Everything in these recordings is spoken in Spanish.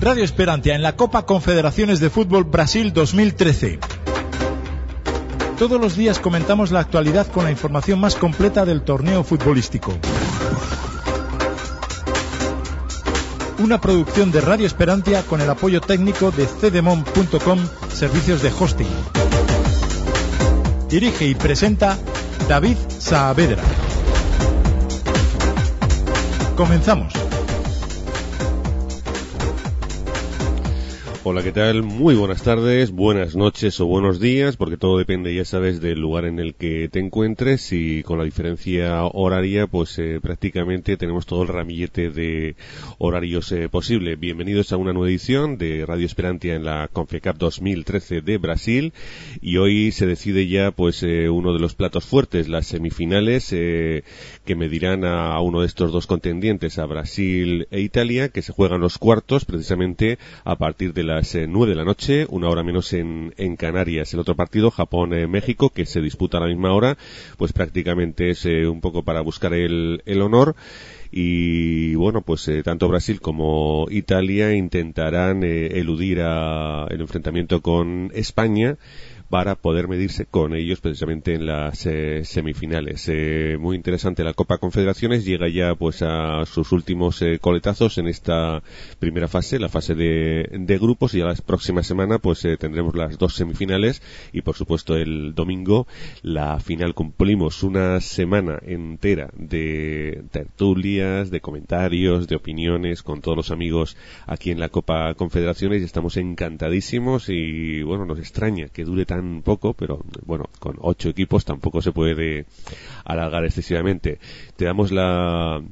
Radio Esperantia en la Copa Confederaciones de Fútbol Brasil 2013. Todos los días comentamos la actualidad con la información más completa del torneo futbolístico. Una producción de Radio Esperantia con el apoyo técnico de cdemon.com, servicios de hosting. Dirige y presenta David Saavedra. Comenzamos. Hola, ¿qué tal? Muy buenas tardes, buenas noches o buenos días, porque todo depende, ya sabes, del lugar en el que te encuentres y con la diferencia horaria, pues eh, prácticamente tenemos todo el ramillete de horarios eh, posible. Bienvenidos a una nueva edición de Radio Esperantia en la CONFECAP 2013 de Brasil y hoy se decide ya, pues, eh, uno de los platos fuertes, las semifinales que medirán a uno de estos dos contendientes, a Brasil e Italia, que se juegan los cuartos precisamente a partir de las eh, nueve de la noche, una hora menos en, en Canarias. El otro partido, Japón-México, que se disputa a la misma hora, pues prácticamente es eh, un poco para buscar el, el honor y bueno pues eh, tanto Brasil como Italia intentarán eludir a, el enfrentamiento con España para poder medirse con ellos precisamente en las eh, semifinales. Eh, muy interesante la Copa Confederaciones, llega ya pues a sus últimos eh, coletazos en esta primera fase, la fase de, de grupos y a la próxima semana pues tendremos las dos semifinales y por supuesto el domingo la final. Cumplimos una semana entera de tertulias, de comentarios, de opiniones con todos los amigos aquí en la Copa Confederaciones y estamos encantadísimos y bueno, nos extraña que dure tan poco, pero bueno, con ocho equipos tampoco se puede alargar excesivamente. Te damos la,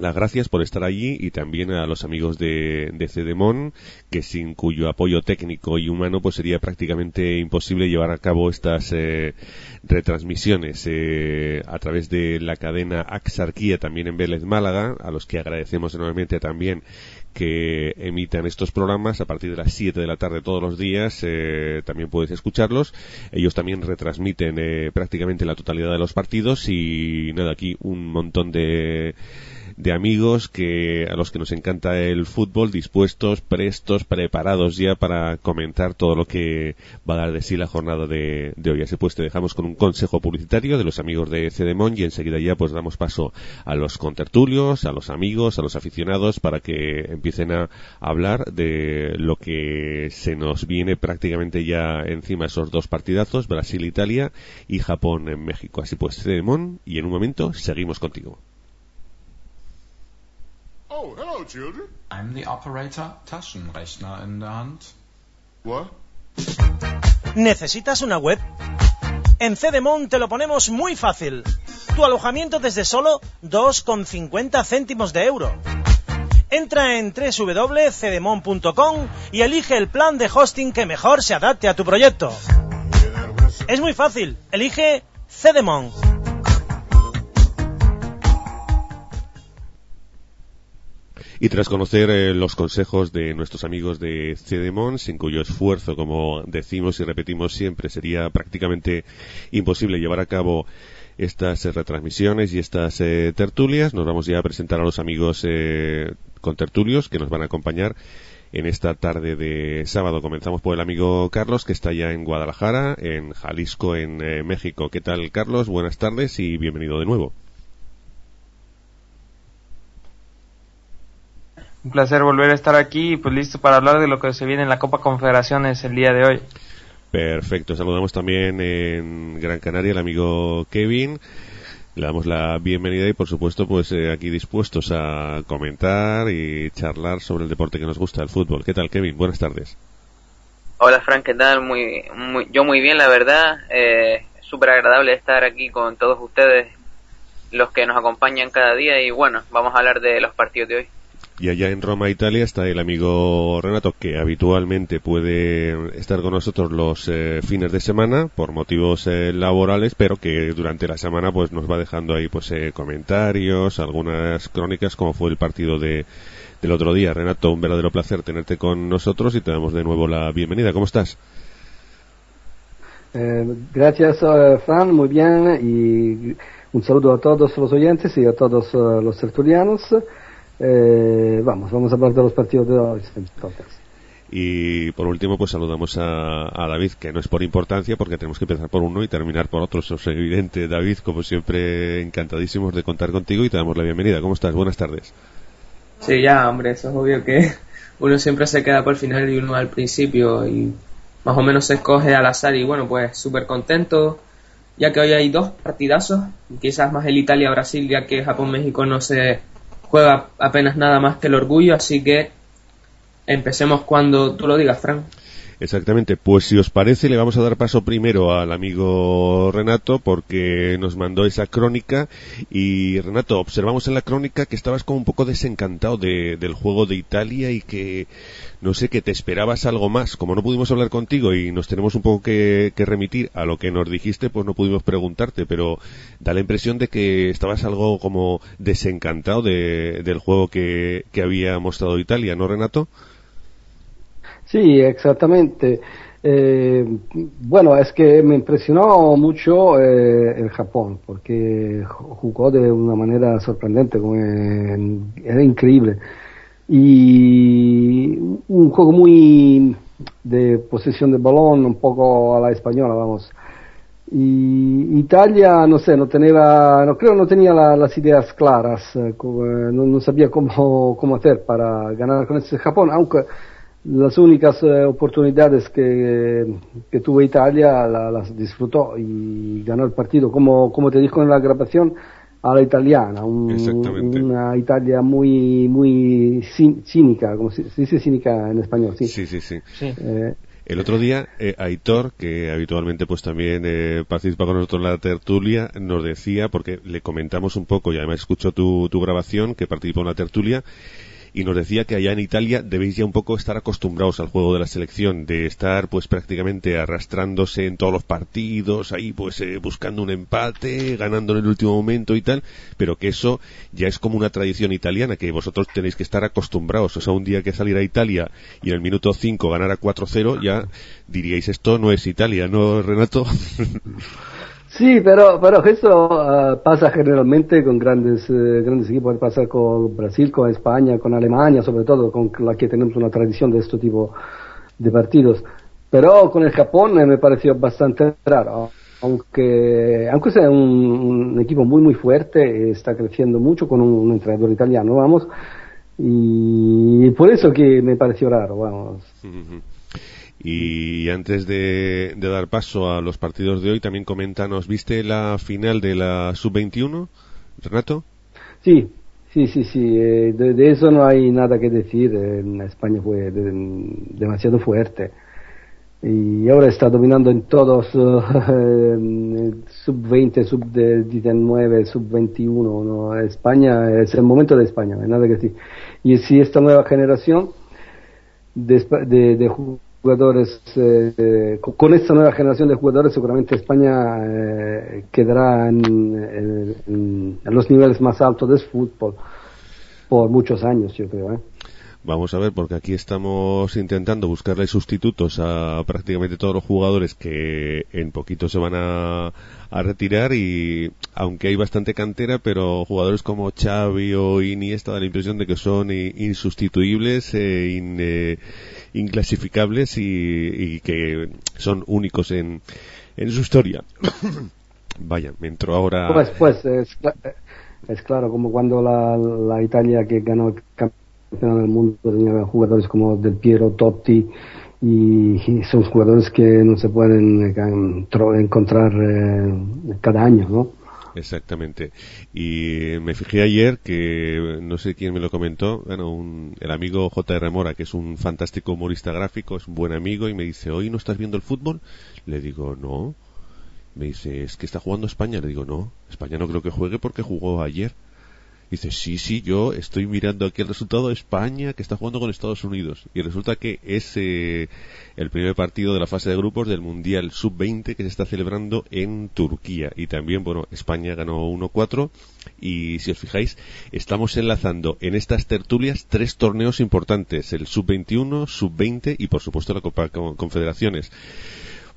las gracias por estar allí y también a los amigos de, de Cedemon, que sin cuyo apoyo técnico y humano pues sería prácticamente imposible llevar a cabo estas eh, retransmisiones eh, a través de la cadena Axarquía también en Vélez Málaga, a los que agradecemos enormemente también que emitan estos programas a partir de las 7 de la tarde todos los días. Eh, también puedes escucharlos. Ellos también retransmiten eh, prácticamente la totalidad de los partidos y nada, aquí un montón de de amigos que a los que nos encanta el fútbol, dispuestos, prestos, preparados ya para comentar todo lo que va a dar de sí la jornada de, hoy. Así pues te dejamos con un consejo publicitario de los amigos de Cedemon y enseguida ya pues damos paso a los contertulios, a los amigos, a los aficionados para que empiecen a hablar de lo que se nos viene prácticamente ya encima esos dos partidazos, Brasil-Italia y Japón-México. Así pues Cedemon y en un momento seguimos contigo. Oh, hello, children. I'm the operator, Taschenrechner in der Hand. What? ¿Necesitas una web? En Cedemon te lo ponemos muy fácil. Tu alojamiento desde solo 2,50 céntimos de euro. Entra en www.cedemon.com y elige el plan de hosting que mejor se adapte a tu proyecto. Es muy fácil. Elige Cedemon. Y tras conocer eh, los consejos de nuestros amigos de Cedemon, sin cuyo esfuerzo, como decimos y repetimos siempre, sería prácticamente imposible llevar a cabo estas eh, retransmisiones y estas eh, tertulias, nos vamos ya a presentar a los amigos con tertulios que nos van a acompañar en esta tarde de sábado. Comenzamos por el amigo Carlos, que está ya en Guadalajara, en Jalisco, en México. ¿Qué tal, Carlos? Buenas tardes y bienvenido de nuevo. Un placer volver a estar aquí y pues listo para hablar de lo que se viene en la Copa Confederaciones el día de hoy. Perfecto, saludamos también en Gran Canaria al amigo Kevin. Le damos la bienvenida y por supuesto pues eh, aquí dispuestos a comentar y charlar sobre el deporte que nos gusta, el fútbol. ¿Qué tal Kevin? Buenas tardes. Hola Frank, ¿qué tal? Muy, muy yo muy bien la verdad. Eh, Súper agradable estar aquí con todos ustedes, los que nos acompañan cada día y bueno, vamos a hablar de los partidos de hoy. Y allá en Roma, Italia, está el amigo Renato, que habitualmente puede estar con nosotros los eh, fines de semana por motivos eh, laborales, pero que durante la semana pues nos va dejando ahí pues eh, comentarios, algunas crónicas, como fue el partido de del otro día. Renato, un verdadero placer tenerte con nosotros y te damos de nuevo la bienvenida. ¿Cómo estás? gracias, Fran, muy bien y un saludo a todos los oyentes y a todos los tertulianos. Eh, vamos, vamos a hablar de los partidos de hoy. Entonces. Y por último, pues saludamos a, a, David, que no es por importancia, porque tenemos que empezar por uno y terminar por otro. Eso es evidente. David, como siempre, encantadísimos de contar contigo y te damos la bienvenida. ¿Cómo estás? Buenas tardes. Sí, ya, hombre, eso es obvio que uno siempre se queda por el final y uno al principio y más o menos se escoge al azar y bueno, pues súper contento, ya que hoy hay dos partidazos, quizás más el Italia-Brasil, ya que Japón-México no se juega apenas nada más que el orgullo, así que empecemos cuando tú lo digas, Frank. Exactamente, pues si os parece le vamos a dar paso primero al amigo Renato porque nos mandó esa crónica y Renato, observamos en la crónica que estabas como un poco desencantado de, del juego de Italia y que no sé, que te esperabas algo más. Como no pudimos hablar contigo y nos tenemos un poco que, que remitir a lo que nos dijiste, pues no pudimos preguntarte, pero da la impresión de que estabas algo como desencantado de, del juego que, que había mostrado Italia, ¿no, Renato? Sí, exactamente. Eh, bueno, es que me impresionó mucho eh, el Japón, porque jugó de una manera sorprendente, como era increíble. Y un juego muy de posesión de balón, un poco a la española, vamos. Y Italia, no sé, no tenía, no creo, no tenía la, las ideas claras, eh, no, no, sabía cómo, cómo hacer para ganar con ese Japón, aunque las únicas eh, oportunidades que, que, tuvo Italia la, las disfrutó y ganó el partido, como, como te dijo en la grabación, a la italiana, un, una Italia muy, muy cínica, como se, se, dice cínica en español, sí. Sí, sí, sí. sí. Eh, el otro día, eh, Aitor, que habitualmente pues también eh, participa con nosotros en la tertulia, nos decía, porque le comentamos un poco, y además escuchó tu, tu grabación, que participó en la tertulia, y nos decía que allá en Italia debéis ya un poco estar acostumbrados al juego de la selección, de estar pues prácticamente arrastrándose en todos los partidos, ahí pues eh, buscando un empate, ganando en el último momento y tal, pero que eso ya es como una tradición italiana, que vosotros tenéis que estar acostumbrados, o sea, un día que salir a Italia y en el minuto 5 ganar a 4-0, ya diríais esto no es Italia, ¿no, Renato? Sí, pero, pero eso uh, pasa generalmente con grandes, uh, grandes equipos, pasa con Brasil, con España, con Alemania, sobre todo, con la que tenemos una tradición de este tipo de partidos. Pero con el Japón me pareció bastante raro, aunque, aunque sea un, un equipo muy, muy fuerte, está creciendo mucho con un entrenador italiano, vamos, y por eso que me pareció raro, vamos. Y antes de, de, dar paso a los partidos de hoy, también coméntanos, ¿viste la final de la Sub-21, Renato? Sí, sí, sí, sí, eh, de, eso no hay nada que decir, España fue de, demasiado fuerte. Y ahora está dominando en todos, uh, sub-20, sub-19, sub-21, ¿no? España es el momento de España, no hay nada que decir. Y si esta nueva generación de, de, de jugadores, eh, con esta nueva generación de jugadores seguramente España eh, quedará en, en, los niveles más altos del fútbol por muchos años, yo creo. ¿eh? Vamos a ver, porque aquí estamos intentando buscarle sustitutos a prácticamente todos los jugadores que en poquito se van a, a retirar y aunque hay bastante cantera, pero jugadores como Xavi o Iniesta da la impresión de que son insustituibles e in, eh, inclasificables y, y, que son únicos en, en su historia. Vaya, me entró ahora. Pues, pues es, es claro, como cuando la, la Italia que ganó el campeonato del mundo tenía jugadores como Del Piero, Totti y, y son jugadores que no se pueden eh, encontrar eh, cada año, ¿no? Exactamente. Y me fijé ayer que, no sé quién me lo comentó, bueno, un, el amigo J.R. Mora, que es un fantástico humorista gráfico, es un buen amigo, y me dice, ¿hoy no estás viendo el fútbol? Le digo, no. Me dice, ¿es que está jugando España? Le digo, no. España no creo que juegue porque jugó ayer. Dice, sí, sí, yo estoy mirando aquí el resultado de España que está jugando con Estados Unidos. Y resulta que es eh, el primer partido de la fase de grupos del Mundial Sub-20 que se está celebrando en Turquía. Y también, bueno, España ganó 1-4. Y si os fijáis, estamos enlazando en estas tertulias tres torneos importantes. El Sub-21, Sub-20 y por supuesto la Copa Confederaciones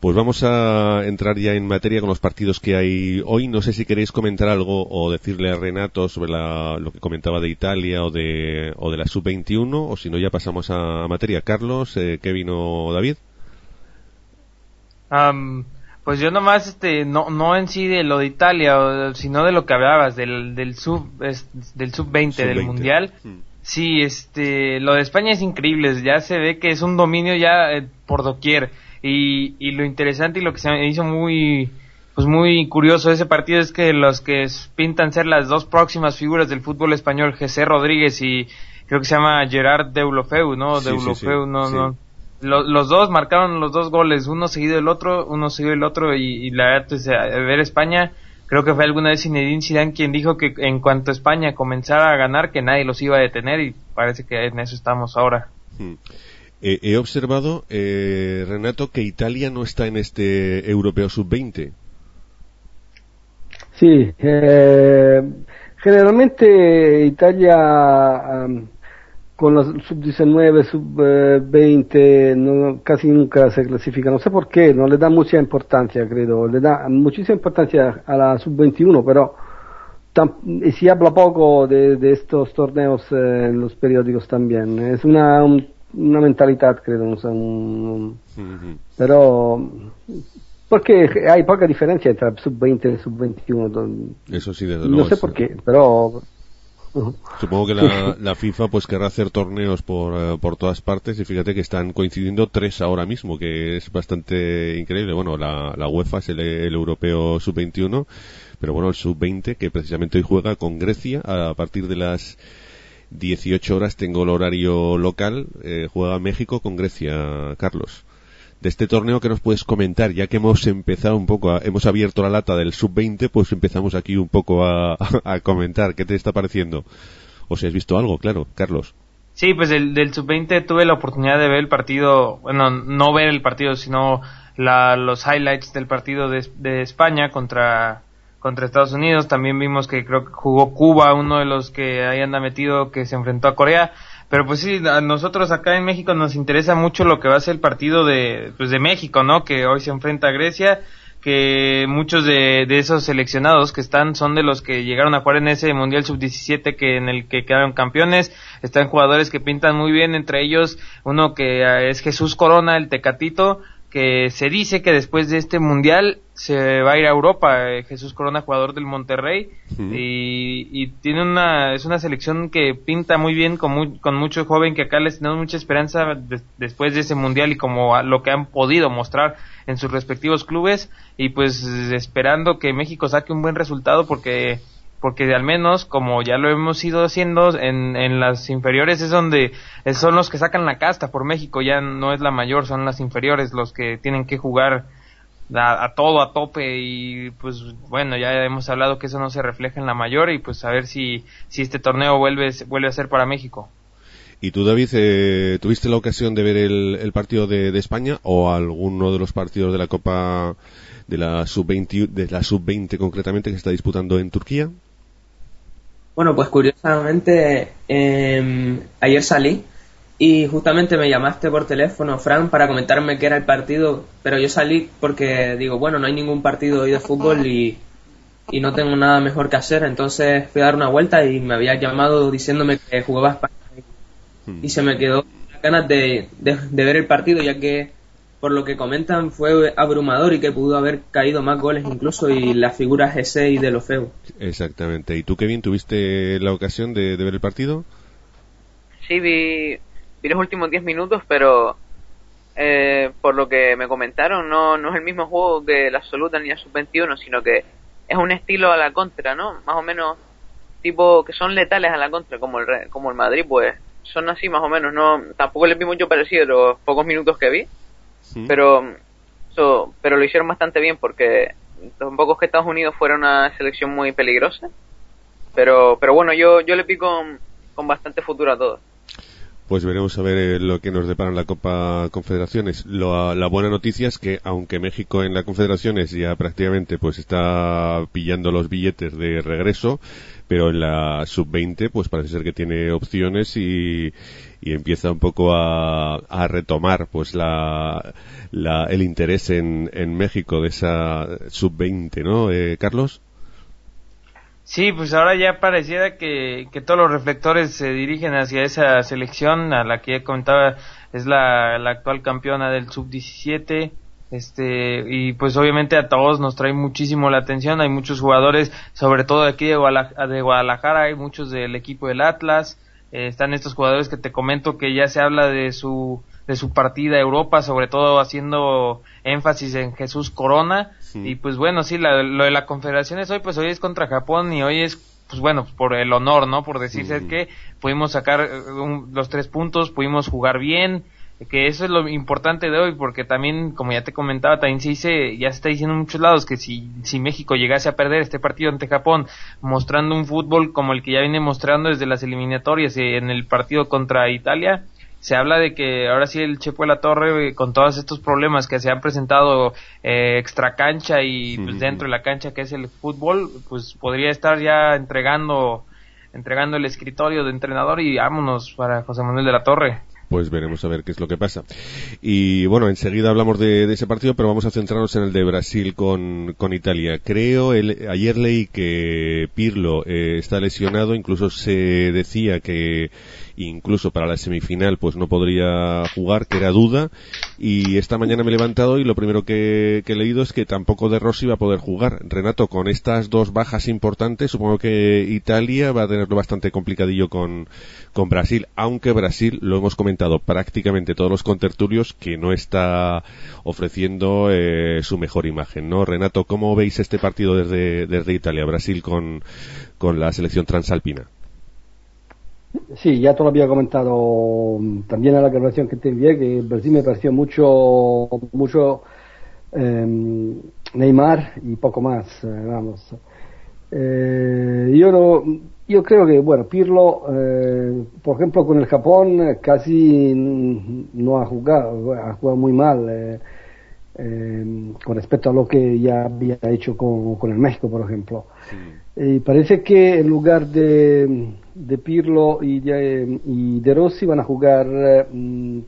Pues vamos a entrar ya en materia con los partidos que hay hoy. No sé si queréis comentar algo o decirle a Renato sobre lo que comentaba de Italia o de, o de la sub-21, o si no ya pasamos a, materia. Carlos, eh, Kevin o David. pues yo nomás, este, no, no en sí de lo de Italia, sino de lo que hablabas, del, del sub, del sub-20 del mundial. Hmm. Sí, este, lo de España es increíble, ya se ve que es un dominio ya eh, por doquier y, y lo interesante y lo que se me hizo muy, pues muy curioso ese partido es que los que pintan ser las dos próximas figuras del fútbol español, José Rodríguez y creo que se llama Gerard Deulofeu, ¿no? Deulofeu, no, no. Los, dos marcaron los dos goles, uno seguido del otro, uno seguido del otro y, la verdad, pues, ver España, creo que fue alguna vez Zinedine Zidane quien dijo que en cuanto España comenzara a ganar que nadie los iba a detener y parece que en eso estamos ahora. Hmm he observado, eh, Renato, que Italia no está en este Europeo Sub-20. Sí, eh, generalmente Italia con los sub-19, sub-20 no, casi nunca se clasifica, no sé por qué, no le da mucha importancia, creo, le da muchísima importancia a la sub-21, pero se habla poco de, estos torneos eh, en los periódicos también. Es una, una mentalidad, credo, no sé, un, pero porque hay poca diferencia entre sub-20 y sub-21. Eso sí, desde luego. No sé por qué, pero... Supongo que la, la, FIFA pues querrá hacer torneos por, eh, por todas partes y fíjate que están coincidiendo tres ahora mismo, que es bastante increíble. Bueno, la, la UEFA es el, el europeo sub-21, pero bueno, el sub-20 que precisamente hoy juega con Grecia a partir de las 18 horas tengo el horario local, eh, juega México con Grecia, Carlos. De este torneo que nos puedes comentar, ya que hemos empezado un poco, hemos abierto la lata del sub-20, pues empezamos aquí un poco a, comentar. ¿Qué te está pareciendo? O si has visto algo, claro, Carlos. Sí, pues del, del sub-20 tuve la oportunidad de ver el partido, bueno, no ver el partido, sino los highlights del partido de España contra contra Estados Unidos. También vimos que creo que jugó Cuba, uno de los que ahí anda metido, que se enfrentó a Corea. Pero pues sí, a nosotros acá en México nos interesa mucho lo que va a ser el partido de, pues de México, ¿no? Que hoy se enfrenta a Grecia, que muchos de, de esos seleccionados que están son de los que llegaron a jugar en ese Mundial Sub-17 que en el que quedaron campeones. Están jugadores que pintan muy bien, entre ellos uno que ah, es Jesús Corona, el Tecatito, que se dice que después de este mundial se va a ir a Europa. Eh, Jesús Corona, jugador del Monterrey, y, tiene una es una selección que pinta muy bien con, con mucho joven que acá les tenemos mucha esperanza después de ese mundial y como lo que han podido mostrar en sus respectivos clubes y pues esperando que México saque un buen resultado porque porque al menos como ya lo hemos ido haciendo en, en las inferiores es donde son los que sacan la casta por México, ya no es la mayor, son las inferiores los que tienen que jugar a, todo a tope y pues bueno, ya hemos hablado que eso no se refleja en la mayor y pues a ver si, si este torneo vuelve, vuelve a ser para México. ¿Y tú, David, eh, tuviste la ocasión de ver el, el partido de, España o alguno de los partidos de la Copa de la sub-20, de la sub-20 concretamente que se está disputando en Turquía? Bueno, pues curiosamente, em, ayer salí y justamente me llamaste por teléfono, Fran, para comentarme qué era el partido, pero yo salí porque digo, bueno, no hay ningún partido hoy de fútbol y, y no tengo nada mejor que hacer, entonces fui a dar una vuelta y me había llamado diciéndome que jugaba España y se me quedó ganas de, de ver el partido, ya que por lo que comentan fue abrumador y que pudo haber caído más goles incluso y las figuras ese y de lo feo. Exactamente. ¿Y tú, Kevin, tuviste la ocasión de, ver el partido? Sí, vi, vi los últimos 10 minutos, pero eh, por lo que me comentaron, no, no es el mismo juego que la absoluta ni la sub-21, sino que es un estilo a la contra, ¿no? Más o menos tipo que son letales a la contra, como el, como el Madrid, pues son así más o menos, no tampoco les vi mucho parecido los pocos minutos que vi pero, pero lo hicieron bastante bien porque tampoco es que Estados Unidos fuera una selección muy peligrosa. Pero, pero bueno, yo, yo le pico con, bastante futuro a todos. Pues veremos a ver eh, lo que nos depara en la Copa Confederaciones. la buena noticia es que aunque México en la Confederaciones ya prácticamente pues está pillando los billetes de regreso, pero en la sub-20 pues parece ser que tiene opciones y, y empieza un poco a, a retomar pues la, la, el interés en, en México de esa sub-20, ¿no, eh, Carlos? Sí, pues ahora ya pareciera que, que todos los reflectores se dirigen hacia esa selección a la que ya comentaba es la, la actual campeona del sub-17 este y pues obviamente a todos nos trae muchísimo la atención. Hay muchos jugadores sobre todo aquí de Guadalajara, hay muchos del equipo del Atlas. Eh, están estos jugadores que te comento que ya se habla de su de su partida a Europa sobre todo haciendo énfasis en Jesús Corona. Y pues bueno sí lo de la Confederación es hoy pues hoy es contra Japón y hoy es pues bueno por el honor no por decirse que pudimos sacar eh, los tres puntos pudimos jugar bien que eso es lo importante de hoy, porque también, como ya te comentaba, también se dice, ya se está diciendo en muchos lados que si, si México llegase a perder este partido ante Japón, mostrando un fútbol como el que ya viene mostrando desde las eliminatorias en el partido contra Italia, se habla de que ahora sí el Chepo de la Torre, con todos estos problemas que se han presentado eh, extra cancha y pues, dentro de la cancha que es el fútbol, pues podría estar ya entregando entregando el escritorio de entrenador y vámonos para José Manuel de la Torre pues veremos a ver qué es lo que pasa. Y bueno, enseguida hablamos de, ese partido, pero vamos a centrarnos en el de Brasil con, con Italia. Creo, el, ayer leí que Pirlo eh, está lesionado, incluso se decía que incluso para la semifinal pues no podría jugar, que era duda, y esta mañana me he levantado y lo primero que, he leído es que tampoco De Rossi va a poder jugar. Renato, con estas dos bajas importantes, supongo que Italia va a tenerlo bastante complicadillo con, con Brasil, aunque Brasil, lo hemos comentado prácticamente todos los contertulios, que no está ofreciendo eh, su mejor imagen, ¿no? Renato, ¿cómo veis este partido desde, desde Italia, Brasil con, con la selección transalpina? Sí, ya te lo había comentado mm, también en la grabación que te envié, que Brasil me pareció mucho, mucho em, Neymar y poco más, eh, vamos. Eh, yo, no, yo creo que, bueno, Pirlo, eh, por ejemplo, con el Japón casi no ha jugado, ha jugado muy mal em, con respecto a lo que ya había hecho con, con el México, por ejemplo. Y parece que en lugar de de Pirlo y de, y de Rossi van a jugar mm,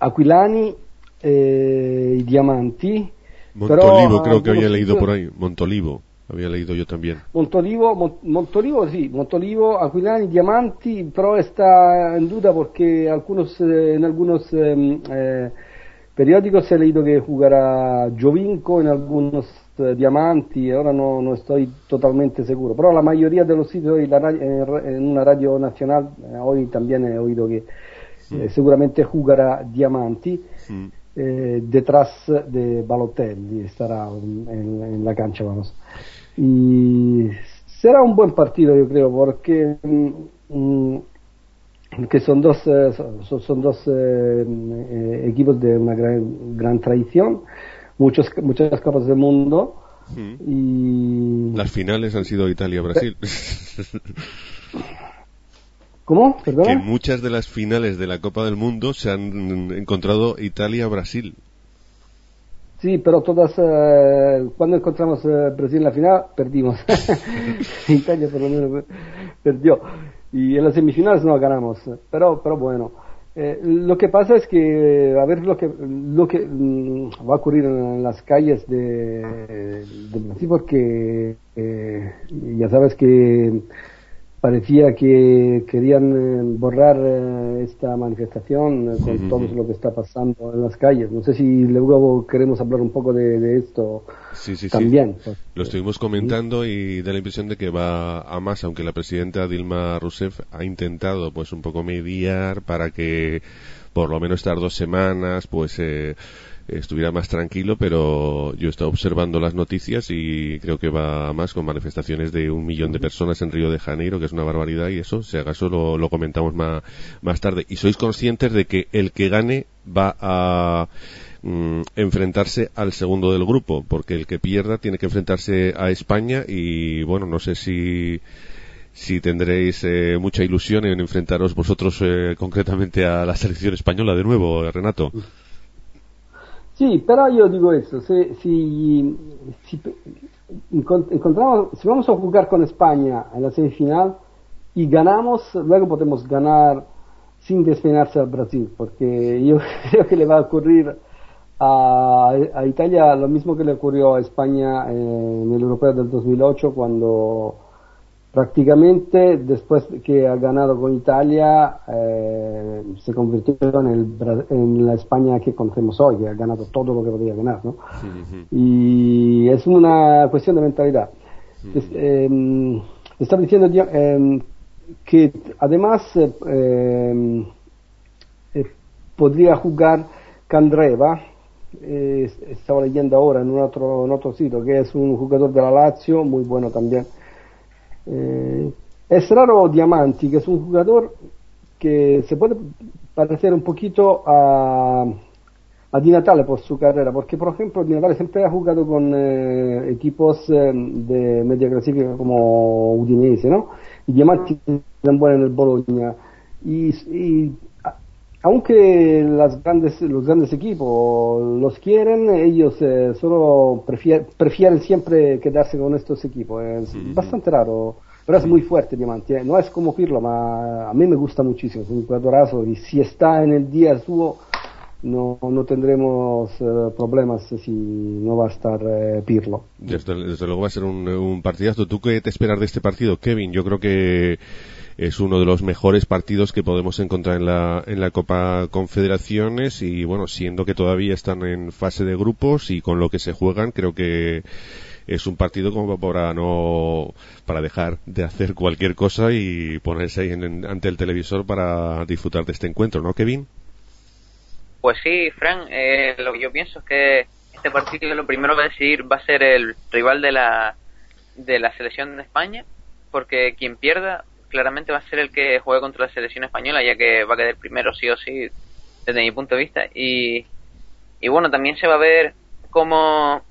Aquilani eh, y Diamanti. Montolivo creo que había leído por ahí, Montolivo, había leído yo también. Montolivo, Montolivo sí, Montolivo, Aquilani, Diamanti, pero está en duda porque algunos, eh, en algunos em, eh, periódicos se ha leído que jugará Jovinko, en algunos eh, diamanti, ahora no, no, estoy totalmente seguro, pero la mayoría de los sitios en una radio nacional, eh, hoy también he oído que eh, seguramente jugará Diamanti detrás de Balotelli, estará en, la cancha, vamos. Y será un buen partido, yo creo, porque mm, mm, que son dos, son, son dos equipos de una gran, gran tradición muchos, muchas capas del mundo. Y... Las finales han sido Italia-Brasil. ¿Cómo? Que muchas de las finales de la Copa del Mundo se han encontrado Italia-Brasil. Sí, pero todas, eh, cuando encontramos eh, Brasil en la final, perdimos. Italia por lo menos perdió. Y en las semifinales no ganamos. Pero, pero bueno. Eh, lo que pasa es que, a ver lo que, lo que mm, va a ocurrir en, las calles de, de Brasil, porque eh, ya sabes que parecía que querían eh, borrar eh, esta manifestación eh, con todo lo que está pasando en las calles. No sé si luego queremos hablar un poco de, esto también. Pues, lo estuvimos comentando y da la impresión de que va a más, aunque la presidenta Dilma Rousseff ha intentado pues un poco mediar para que por lo menos estas dos semanas pues eh, estuviera más tranquilo, pero yo he estado observando las noticias y creo que va más con manifestaciones de un millón de personas en Río de Janeiro, que es una barbaridad, y eso, si acaso lo, lo comentamos más, más tarde. Y sois conscientes de que el que gane va a mm, enfrentarse al segundo del grupo, porque el que pierda tiene que enfrentarse a España y bueno, no sé si si tendréis eh, mucha ilusión en enfrentaros vosotros eh, concretamente a la selección española de nuevo, Renato. Sí, pero yo digo eso, si, si, si, encontramos, si vamos a jugar con España en la semifinal y ganamos, luego podemos ganar sin despeinarse al Brasil, porque yo creo que le va a ocurrir a, Italia lo mismo que le ocurrió a España en el Europeo del 2008 cuando prácticamente después que ha ganado con Italia eh, se convirtió en, el, en, la España que conocemos hoy, que ha ganado todo lo que podía ganar, ¿no? Y es una cuestión de mentalidad. Eh, estaba diciendo eh, que además eh, podría jugar Candreva, estaba leyendo ahora en, un otro, en otro sitio, que es un jugador de la Lazio, muy bueno también eh, es raro Diamanti, que es un jugador que se puede parecer un poquito a, a Di Natale por su carrera, porque por ejemplo Di Natale siempre ha jugado con eh, equipos eh, de media clasifica como Udinese, ¿no? Y Diamanti es bueno en el Bologna. Y, aunque las grandes, los grandes equipos los quieren, ellos eh, solo prefieren siempre quedarse con estos equipos. Es bastante raro, pero es muy fuerte Diamante. ¿eh? No es como Pirlo, pero a mí me gusta muchísimo. Es un jugadorazo y si está en el día suyo, no, no tendremos eh, problemas si no va a estar Pirlo. Desde, luego va a ser un, un partidazo. ¿Tú qué te esperas de este partido, Kevin? Yo creo que es uno de los mejores partidos que podemos encontrar en la, en la Copa Confederaciones y bueno, siendo que todavía están en fase de grupos y con lo que se juegan, creo que es un partido como para no para dejar de hacer cualquier cosa y ponerse ahí ante el televisor para disfrutar de este encuentro, ¿no, Kevin? Pues sí, Fran, eh, lo que yo pienso es que este partido lo primero que va a decidir va a ser el rival de la de la selección de España, porque quien pierda claramente va a ser el que juegue contra la selección española, ya que va a quedar primero sí o sí, desde mi punto de vista. Y, y bueno, también se va a ver cómo,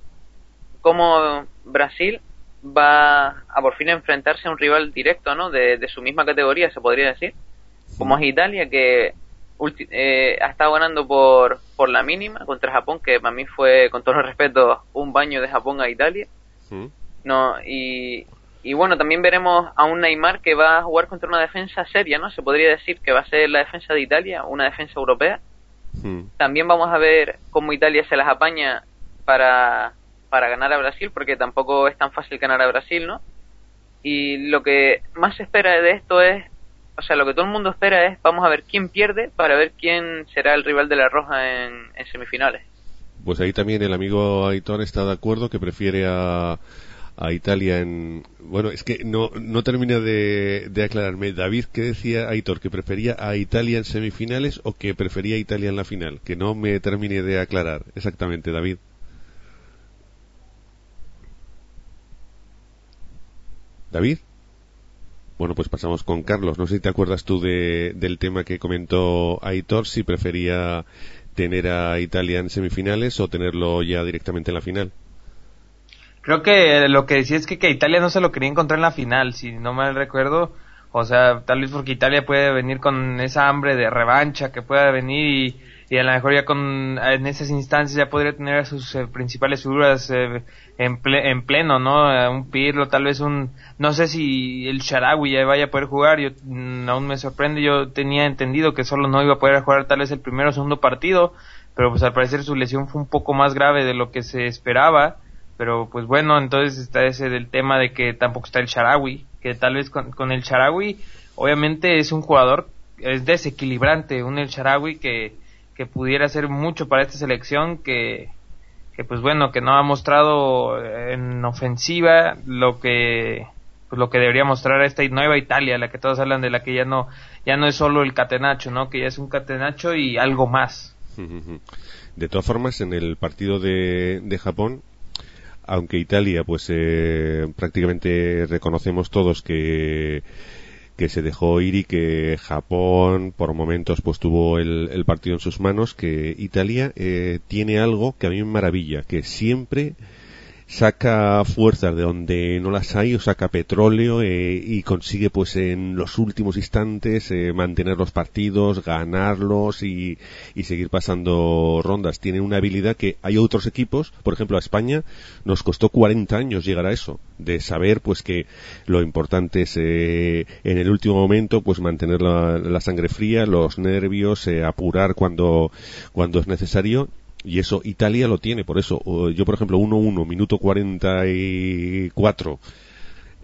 cómo Brasil va a por fin enfrentarse a un rival directo, ¿no? De, su misma categoría, se podría decir, como es Italia, que eh, ha estado ganando por, por la mínima contra Japón, que para mí fue, con todo el respeto, un baño de Japón a Italia. No, y, y bueno, también veremos a un Neymar que va a jugar contra una defensa seria, ¿no? Se podría decir que va a ser la defensa de Italia, una defensa europea. Hmm. También vamos a ver cómo Italia se las apaña para, para ganar a Brasil, porque tampoco es tan fácil ganar a Brasil, ¿no? Y lo que más se espera de esto es, o sea, lo que todo el mundo espera es, vamos a ver quién pierde para ver quién será el rival de la Roja en, en semifinales. Pues ahí también el amigo Aitor está de acuerdo que prefiere a a Italia en... Bueno, es que no, no termina de, aclararme. David, ¿qué decía Aitor? ¿Que prefería a Italia en semifinales o que prefería a Italia en la final? Que no me termine de aclarar exactamente, David. David. Bueno, pues pasamos con Carlos. No sé si te acuerdas tú de, del tema que comentó Aitor, si prefería tener a Italia en semifinales o tenerlo ya directamente en la final. Creo que lo que decía es que, que Italia no se lo quería encontrar en la final, si no mal recuerdo. O sea, tal vez porque Italia puede venir con esa hambre de revancha que pueda venir y, a lo mejor ya con en esas instancias ya podría tener a sus eh, principales figuras eh, en, en pleno, ¿no? un Pirlo, tal vez un no sé si el Sharawi ya vaya a poder jugar, yo mm, aún me sorprende, yo tenía entendido que solo no iba a poder jugar tal vez el primero o segundo partido, pero pues al parecer su lesión fue un poco más grave de lo que se esperaba pero pues bueno, entonces está ese del tema de que tampoco está el Sharawi, que tal vez con, el Sharawi, obviamente es un jugador, es desequilibrante, un el Sharawi que, que pudiera hacer mucho para esta selección, que, que pues bueno, que no ha mostrado en ofensiva lo que pues lo que debería mostrar esta nueva Italia, la que todos hablan de la que ya no ya no es solo el catenacho, ¿no? Que ya es un catenacho y algo más. De todas formas, en el partido de, de Japón, aunque Italia pues eh, prácticamente reconocemos todos que que se dejó ir y que Japón por momentos pues tuvo el, partido en sus manos que Italia eh, tiene algo que a mí me maravilla que siempre saca fuerzas de donde no las hay o saca petróleo eh, y consigue pues en los últimos instantes eh, mantener los partidos, ganarlos y, y, seguir pasando rondas. Tiene una habilidad que hay otros equipos, por ejemplo a España nos costó 40 años llegar a eso, de saber pues que lo importante es eh, en el último momento pues mantener la, la sangre fría, los nervios, apurar cuando, cuando es necesario y eso Italia lo tiene, por eso yo por ejemplo 1-1, minuto 44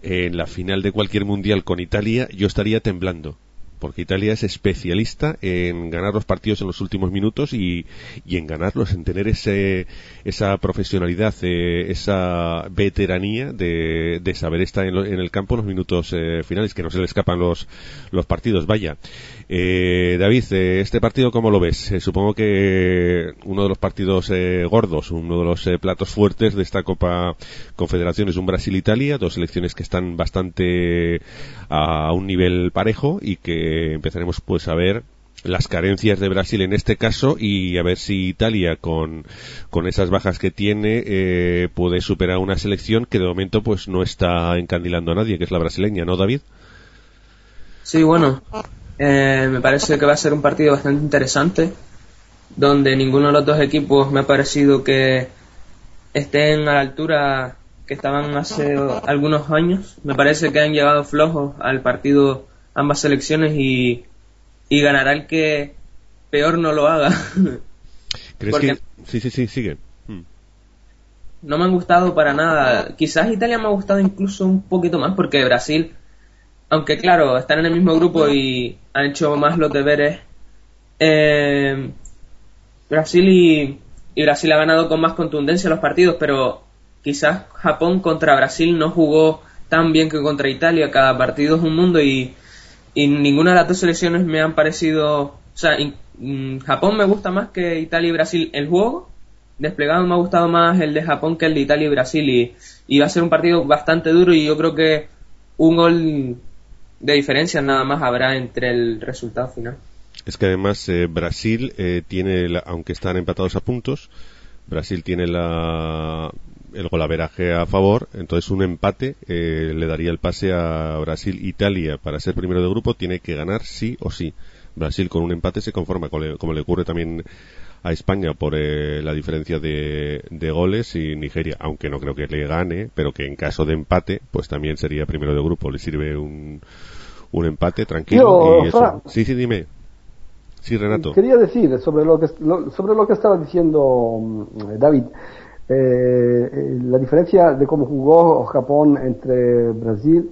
en la final de cualquier mundial con Italia, yo estaría temblando porque Italia es especialista en ganar los partidos en los últimos minutos y, y en ganarlos, en tener ese, esa profesionalidad, eh, esa veteranía de, de saber estar en, el campo en los minutos eh, finales, que no se le escapan los, los partidos. Vaya. Eh, David, eh, este partido, ¿cómo lo ves? Eh, supongo que uno de los partidos gordos, uno de los platos fuertes de esta Copa Confederación es un Brasil-Italia, dos selecciones que están bastante a un nivel parejo y que empezaremos pues a ver las carencias de Brasil en este caso y a ver si Italia con, con esas bajas que tiene eh, puede superar una selección que de momento pues no está encandilando a nadie, que es la brasileña, ¿no David? Sí, bueno, eh, me parece que va a ser un partido bastante interesante donde ninguno de los dos equipos me ha parecido que estén a la altura que estaban hace algunos años. Me parece que han llegado flojos al partido ambas selecciones y, y ganará el que peor no lo haga. ¿Crees que... Sí, sí, sí, sigue. Hmm. No me han gustado para nada. Quizás Italia me ha gustado incluso un poquito más porque Brasil, aunque claro, están en el mismo grupo y han hecho más los deberes, eh, Brasil y, y Brasil ha ganado con más contundencia los partidos, pero quizás Japón contra Brasil no jugó tan bien que contra Italia. Cada partido es un mundo y y ninguna de las dos selecciones me han parecido, o sea, mm, Japón me gusta más que Italia y Brasil el juego, desplegado me ha gustado más el de Japón que el de Italia y Brasil y, y va a ser un partido bastante duro y yo creo que un gol de diferencia nada más habrá entre el resultado final. Es que además eh, Brasil eh, tiene, aunque están empatados a puntos, Brasil tiene la, el golaveraje a favor, entonces un empate eh, le daría el pase a Brasil-Italia para ser primero de grupo, tiene que ganar sí o sí. Brasil con un empate se conforma, como le, ocurre también a España por eh, la diferencia de, goles y Nigeria, aunque no creo que le gane, pero que en caso de empate, pues también sería primero de grupo, le sirve un, un empate tranquilo. y Sí, sí, dime. Sí, Renato. Quería decir sobre lo que, sobre lo que estaba diciendo mm, David. Eh, la diferencia de cómo jugó Japón entre Brasil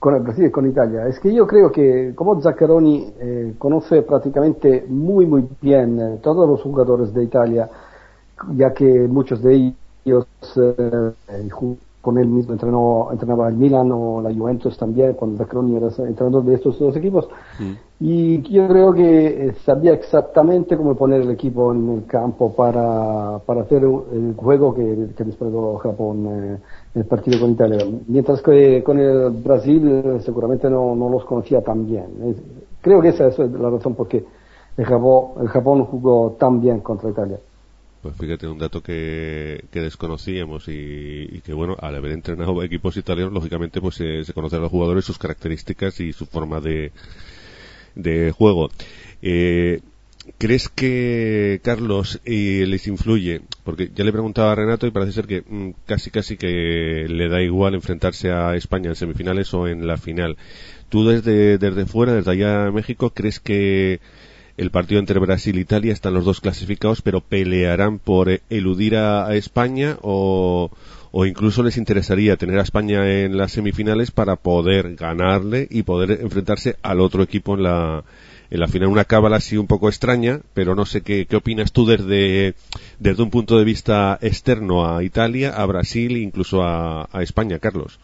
con Brasil y con Italia es que yo creo que como Zaccheroni eh, conoce prácticamente muy muy bien eh, todos los jugadores de Italia ya que muchos de ellos con él mismo entrenó, entrenaba el Milan o la Juventus también, cuando Zaccheroni era entrenador de estos dos equipos. Mm. Y yo creo que eh, sabía exactamente cómo poner el equipo en el campo para, para hacer el juego que, que desplegó Japón eh, en el partido con Italia. Mientras que con el Brasil eh, seguramente no, no los conocía tan bien. creo que esa es la razón por qué el Japón, el Japón jugó tan bien contra Italia. Pues fíjate, un dato que, que desconocíamos y, que, bueno, al haber entrenado equipos italianos, lógicamente, pues se, se conocen a los jugadores, sus características y su forma de, de juego. Eh, ¿Crees que, Carlos, y les influye? Porque ya le preguntaba a Renato y parece ser que mm, casi casi que le da igual enfrentarse a España en semifinales o en la final. ¿Tú desde, desde fuera, desde allá a México, crees que el partido entre Brasil e Italia están los dos clasificados, pero pelearán por eludir a, España o, o, incluso les interesaría tener a España en las semifinales para poder ganarle y poder enfrentarse al otro equipo en la, en la final. Una cábala así un poco extraña, pero no sé qué, qué opinas tú desde, desde un punto de vista externo a Italia, a Brasil e incluso a, a España, Carlos.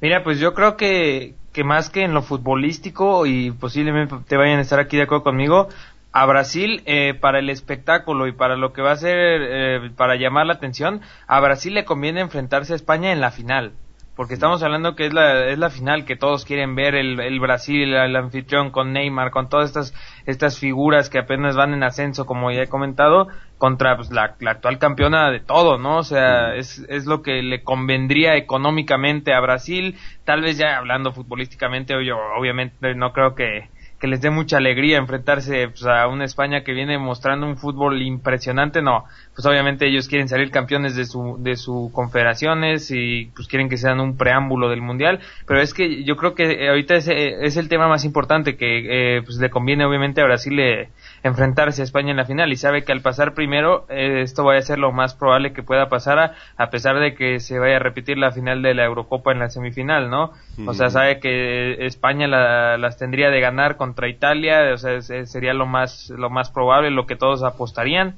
Mira, pues yo creo que, que más que en lo futbolístico, y posiblemente te vayan a estar aquí de acuerdo conmigo, a Brasil eh, para el espectáculo y para lo que va a ser, eh, para llamar la atención, a Brasil le conviene enfrentarse a España en la final. Porque estamos hablando que es la, es la final que todos quieren ver, el, el Brasil, el anfitrión con Neymar, con todas estas, estas figuras que apenas van en ascenso, como ya he comentado, contra pues, la, la, actual campeona de todo, ¿no? O sea, es, es lo que le convendría económicamente a Brasil, tal vez ya hablando futbolísticamente, obviamente no creo que, que les dé mucha alegría enfrentarse pues, a una España que viene mostrando un fútbol impresionante, no, pues obviamente ellos quieren salir campeones de su de su confederaciones y pues quieren que sean un preámbulo del mundial, pero es que yo creo que ahorita es, es el tema más importante que eh, pues le conviene obviamente a Brasil eh, enfrentarse a España en la final y sabe que al pasar primero eh, esto va a ser lo más probable que pueda pasar a, a, pesar de que se vaya a repetir la final de la Eurocopa en la semifinal, ¿no? O sea, sabe que España las tendría de ganar contra Italia, o sea, sería lo más lo más probable, lo que todos apostarían.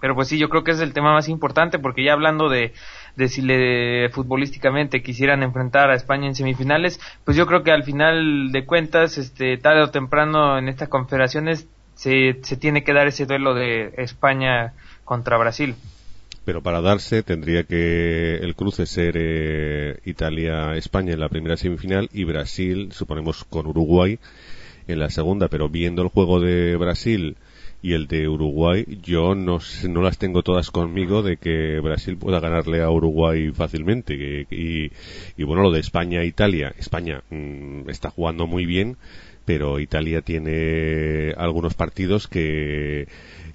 Pero pues sí, yo creo que es el tema más importante porque ya hablando de, de si le futbolísticamente quisieran enfrentar a España en semifinales, pues yo creo que al final de cuentas, este, tarde o temprano en estas confederaciones se, se tiene que dar ese duelo de España contra Brasil. Pero para darse tendría que el cruce ser eh, Italia-España en la primera semifinal y Brasil, suponemos, con Uruguay en la segunda. Pero viendo el juego de Brasil y el de Uruguay, yo no, no las tengo todas conmigo de que Brasil pueda ganarle a Uruguay fácilmente. Y, y, bueno, lo de España-Italia. España mmm, está jugando muy bien pero Italia tiene algunos partidos que,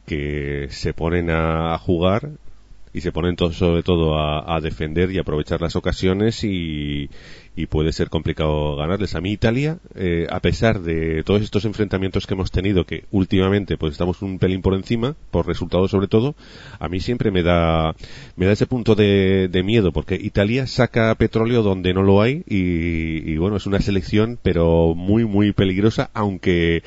que se ponen a, jugar y se ponen todo, sobre todo a, defender y aprovechar las ocasiones y, y puede ser complicado ganarles. A mí Italia, eh, a pesar de todos estos enfrentamientos que hemos tenido, que últimamente pues estamos un pelín por encima, por resultados sobre todo, a mí siempre me da, me da ese punto de, de miedo, porque Italia saca petróleo donde no lo hay y, y bueno, es una selección pero muy muy peligrosa, aunque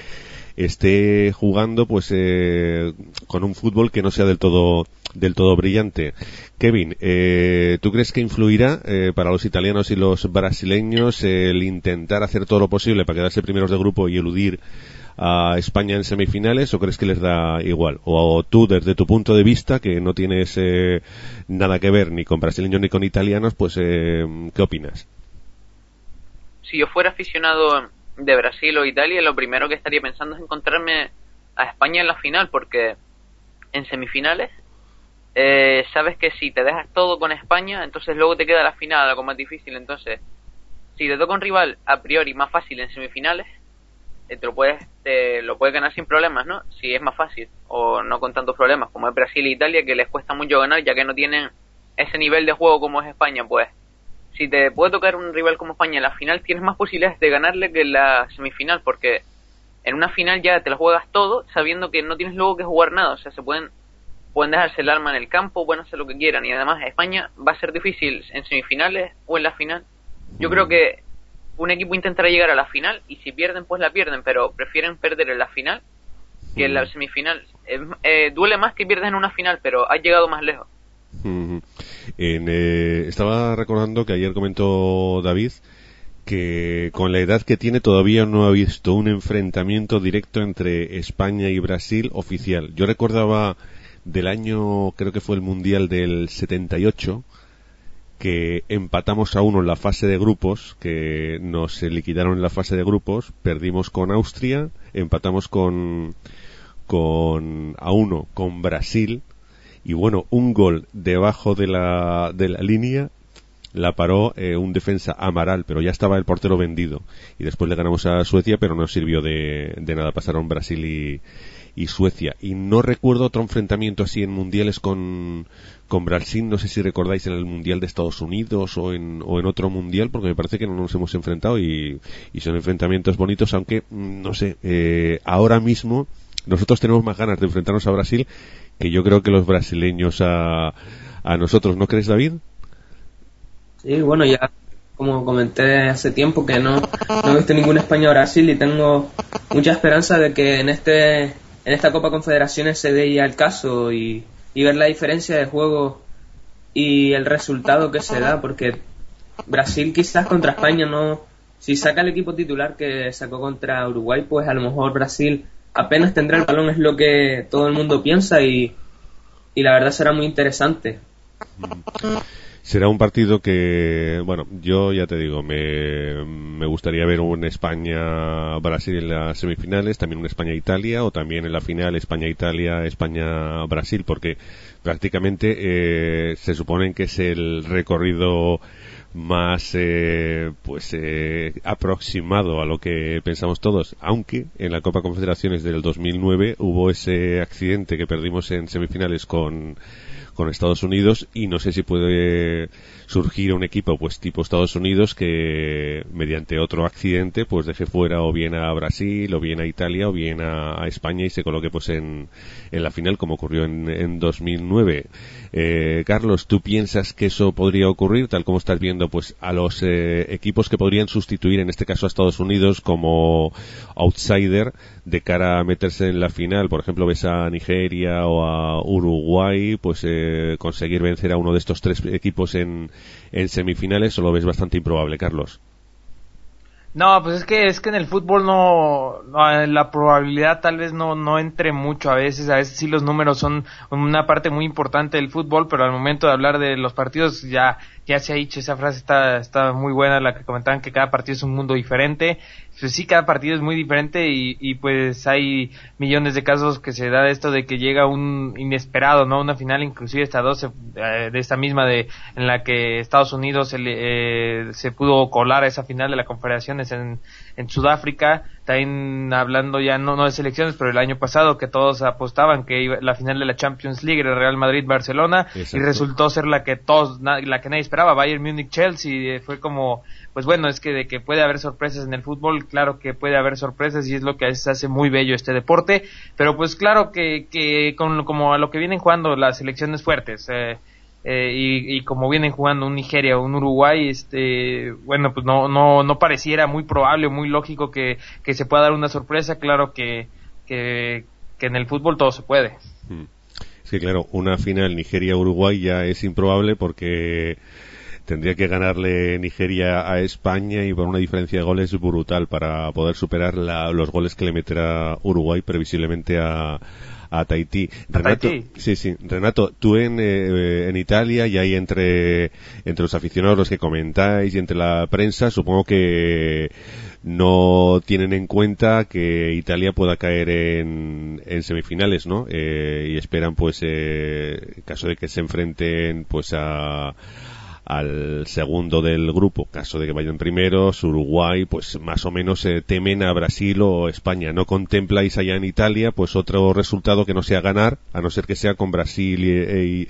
esté jugando pues eh, con un fútbol que no sea del todo del todo brillante. Kevin, eh, ¿tú crees que influirá eh, para los italianos y los brasileños el intentar hacer todo lo posible para quedarse primeros de grupo y eludir a España en semifinales o crees que les da igual? O, tú, desde tu punto de vista, que no tienes eh, nada que ver ni con brasileños ni con italianos, pues eh, ¿qué opinas? Si yo fuera aficionado de Brasil o Italia, lo primero que estaría pensando es encontrarme a España en la final, porque en semifinales eh, sabes que si te dejas todo con España, entonces luego te queda la final, algo más difícil. Entonces, si te toca un rival a priori más fácil en semifinales, eh, te lo puedes te lo puedes ganar sin problemas, ¿no? Si es más fácil o no con tantos problemas como es Brasil e Italia que les cuesta mucho ganar ya que no tienen ese nivel de juego como es España, pues si te puede tocar un rival como España en la final tienes más posibilidades de ganarle que en la semifinal porque en una final ya te lo juegas todo sabiendo que no tienes luego que jugar nada, o sea, se pueden pueden dejarse el arma en el campo, pueden hacer lo que quieran y además España va a ser difícil en semifinales o en la final. Yo creo que un equipo intentará llegar a la final y si pierden pues la pierden, pero prefieren perder en la final que en la semifinal. Eh, duele más que pierdas en una final, pero has llegado más lejos. Eh, estaba recordando que ayer comentó David que con la edad que tiene todavía no ha visto un enfrentamiento directo entre España y Brasil oficial. Yo recordaba del año, creo que fue el Mundial del 78, que empatamos a uno en la fase de grupos, que nos liquidaron en la fase de grupos, perdimos con Austria, empatamos con, con a uno con Brasil, y bueno, un gol debajo de la, de la línea la paró eh, un defensa Amaral, pero ya estaba el portero vendido. Y después le ganamos a Suecia, pero no sirvió de, de nada. Pasaron Brasil y, y Suecia. Y no recuerdo otro enfrentamiento así en mundiales con, con Brasil, no sé si recordáis en el Mundial de Estados Unidos o en, o en otro Mundial, porque me parece que no nos hemos enfrentado y, y son enfrentamientos bonitos, aunque, mm, no sé, eh, ahora mismo nosotros tenemos más ganas de enfrentarnos a Brasil que yo creo que los brasileños a, a nosotros, ¿no crees, David? Sí, bueno, ya como comenté hace tiempo que no, no he visto ningún España-Brasil y tengo mucha esperanza de que en este en esta Copa Confederaciones se dé ya el caso y, ver la diferencia de juego y el resultado que se da, porque Brasil quizás contra España no, si saca el equipo titular que sacó contra Uruguay, pues a lo mejor Brasil apenas tendrá el balón, es lo que todo el mundo piensa y, y la verdad será muy interesante. Será un partido que, bueno, yo ya te digo, me, me gustaría ver un España-Brasil en las semifinales, también un España-Italia o también en la final España-Italia, España-Brasil, porque prácticamente eh, se supone que es el recorrido más eh, pues eh, aproximado a lo que pensamos todos. Aunque en la Copa Confederaciones del 2009 hubo ese accidente que perdimos en semifinales con con Estados Unidos y no sé si puede surgir un equipo pues tipo Estados Unidos que mediante otro accidente pues deje fuera o bien a Brasil o bien a Italia o bien a, España y se coloque pues en, en la final como ocurrió en, en 2009 eh, Carlos ¿tú piensas que eso podría ocurrir tal como estás viendo pues a los eh, equipos que podrían sustituir en este caso a Estados Unidos como outsider de cara a meterse en la final por ejemplo ves a Nigeria o a Uruguay pues eh, conseguir vencer a uno de estos tres equipos en, en semifinales o lo ves bastante improbable, Carlos? No, pues es que es que en el fútbol no, la probabilidad tal vez no no entre mucho a veces, a veces sí los números son una parte muy importante del fútbol, pero al momento de hablar de los partidos ya ya se ha dicho esa frase está está muy buena la que comentaban que cada partido es un mundo diferente. Pues sí, cada partido es muy diferente y, y, pues hay millones de casos que se da esto de que llega un inesperado, ¿no? Una final inclusive esta 12 eh, de esta misma de en la que Estados Unidos se, eh, se pudo colar a esa final de la Confederaciones en, en Sudáfrica, también hablando ya no, no de selecciones, pero el año pasado que todos apostaban que iba, la final de la Champions League era Real Madrid-Barcelona y resultó ser la que todos, la que nadie esperaba, Bayern Múnich-Chelsea, eh, fue como pues bueno, es que de que puede haber sorpresas en el fútbol, claro que puede haber sorpresas y es lo que a veces hace muy bello este deporte, pero pues claro que, que con, como a lo que vienen jugando las selecciones fuertes, eh, eh, y, como vienen jugando un Nigeria o un Uruguay, este, bueno, pues no, no, no pareciera muy probable o muy lógico que, que se pueda dar una sorpresa, claro que, que, que en el fútbol todo se puede. Es que claro, una final Nigeria-Uruguay ya es improbable porque tendría que ganarle Nigeria a España y por una diferencia de goles brutal para poder superar los goles que le meterá Uruguay previsiblemente a, a Tahití. Renato, sí, sí. Renato, tú en, eh, en Italia y ahí entre, entre los aficionados, los que comentáis y entre la prensa, supongo que no tienen en cuenta que Italia pueda caer en, en semifinales, ¿no? Eh, y esperan, pues, eh, en caso de que se enfrenten, pues, a, al segundo del grupo, caso de que vayan primeros, Uruguay, pues más o menos eh, temen a Brasil o España. No contempláis allá en Italia, pues otro resultado que no sea ganar, a no ser que sea con Brasil y,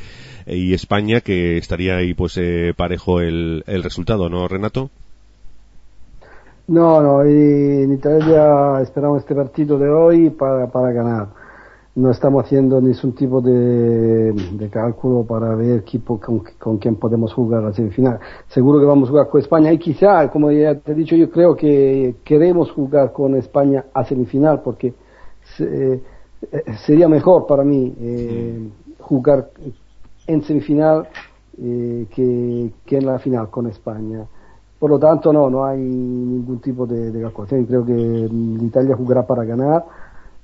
y, España, que estaría ahí pues eh, parejo el, el resultado, ¿no, Renato? No, no, en Italia esperamos este partido de hoy para, para ganar no estamos haciendo ningún tipo de, cálculo para ver equipo con, con quién podemos jugar la semifinal. Seguro que vamos a jugar con España y quizá, como ya te he dicho, yo creo que queremos jugar con España a semifinal porque eh, sería mejor para mí eh, jugar en semifinal eh, que, en la final con España. Por lo tanto, no, no hay ningún tipo de, de calculación. Creo que Italia jugará para ganar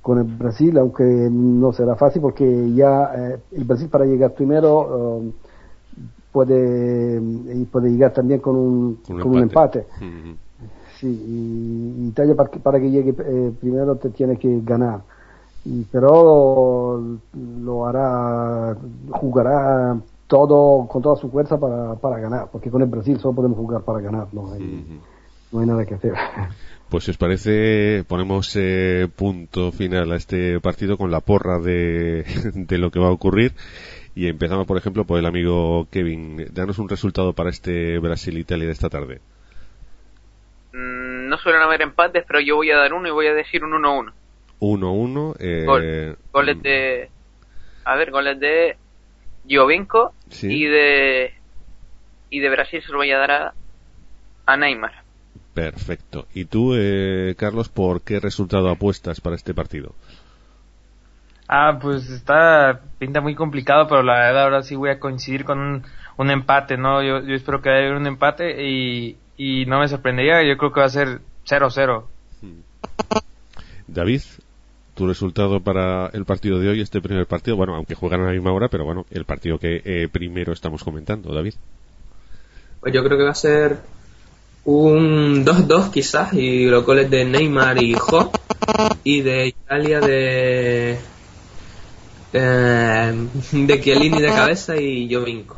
con el Brasil, aunque no será fácil porque ya eh, el Brasil para llegar primero um, puede, puede llegar también con un, con un empate. Sí, y Italia para que, para que llegue eh, primero te tiene que ganar. Y, pero lo hará, jugará todo con toda su fuerza para, para ganar, porque con el Brasil solo podemos jugar para ganar, no no hay nada que hacer. Pues si os parece, ponemos eh, punto final a este partido con la porra de, de lo que va a ocurrir. Y empezamos, por ejemplo, por el amigo Kevin. Danos un resultado para este Brasil-Italia de esta tarde. Mm, no suelen haber empates, pero yo voy a dar uno y voy a decir un 1-1. 1-1. Eh, goles de. A ver, goles de Jovinko y de. Y de Brasil se lo voy a dar a, a Neymar. Perfecto. ¿Y tú, eh, Carlos, por qué resultado apuestas para este partido? Ah, pues está, pinta muy complicado, pero la verdad ahora sí voy a coincidir con un, empate, ¿no? Yo, yo espero que haya un empate y, y no me sorprendería, yo creo que va a ser 0-0. David, tu resultado para el partido de hoy, este primer partido, bueno, aunque juegan a la misma hora, pero bueno, el partido que eh, primero estamos comentando, David. Pues yo creo que va a ser un 2-2 quizás y los goles de Neymar y Jo y de Italia de eh, de Chiellini de cabeza y Jovinko.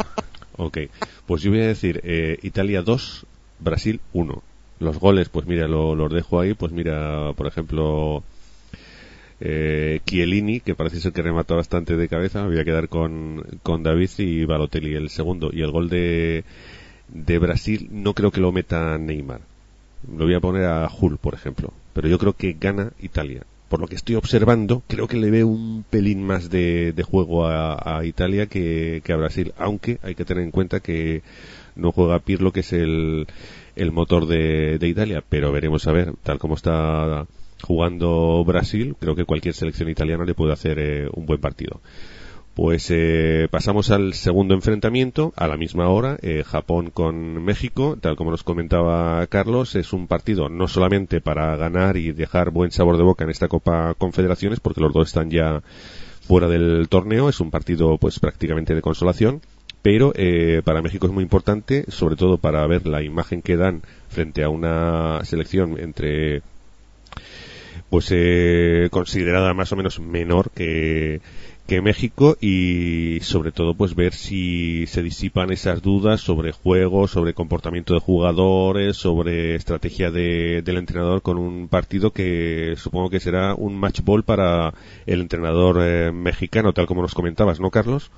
Ok, pues yo voy a decir eh, Italia 2, Brasil 1. Los goles, pues mira, lo, los dejo ahí, pues mira, por ejemplo, eh, Chiellini, que parece ser que remató bastante de cabeza, me voy a quedar con, con David y Balotelli el segundo. Y el gol de, de Brasil no creo que lo meta Neymar. Lo voy a poner a Hull, por ejemplo. Pero yo creo que gana Italia. Por lo que estoy observando, creo que le ve un pelín más de, juego a, Italia que, a Brasil. Aunque hay que tener en cuenta que no juega Pirlo, que es el, el motor de, de Italia. Pero veremos a ver, tal como está jugando Brasil, creo que cualquier selección italiana le puede hacer eh, un buen partido. Pues eh, pasamos al segundo enfrentamiento, a la misma hora, eh, Japón con México, tal como nos comentaba Carlos, es un partido no solamente para ganar y dejar buen sabor de boca en esta Copa Confederaciones, porque los dos están ya fuera del torneo, es un partido pues prácticamente de consolación, pero eh, para México es muy importante, sobre todo para ver la imagen que dan frente a una selección entre pues eh, considerada más o menos menor que que México y sobre todo pues ver si se disipan esas dudas sobre juego, sobre comportamiento de jugadores, sobre estrategia de, del entrenador con un partido que supongo que será un match ball para el entrenador eh, mexicano, tal como nos comentabas, ¿no, Carlos?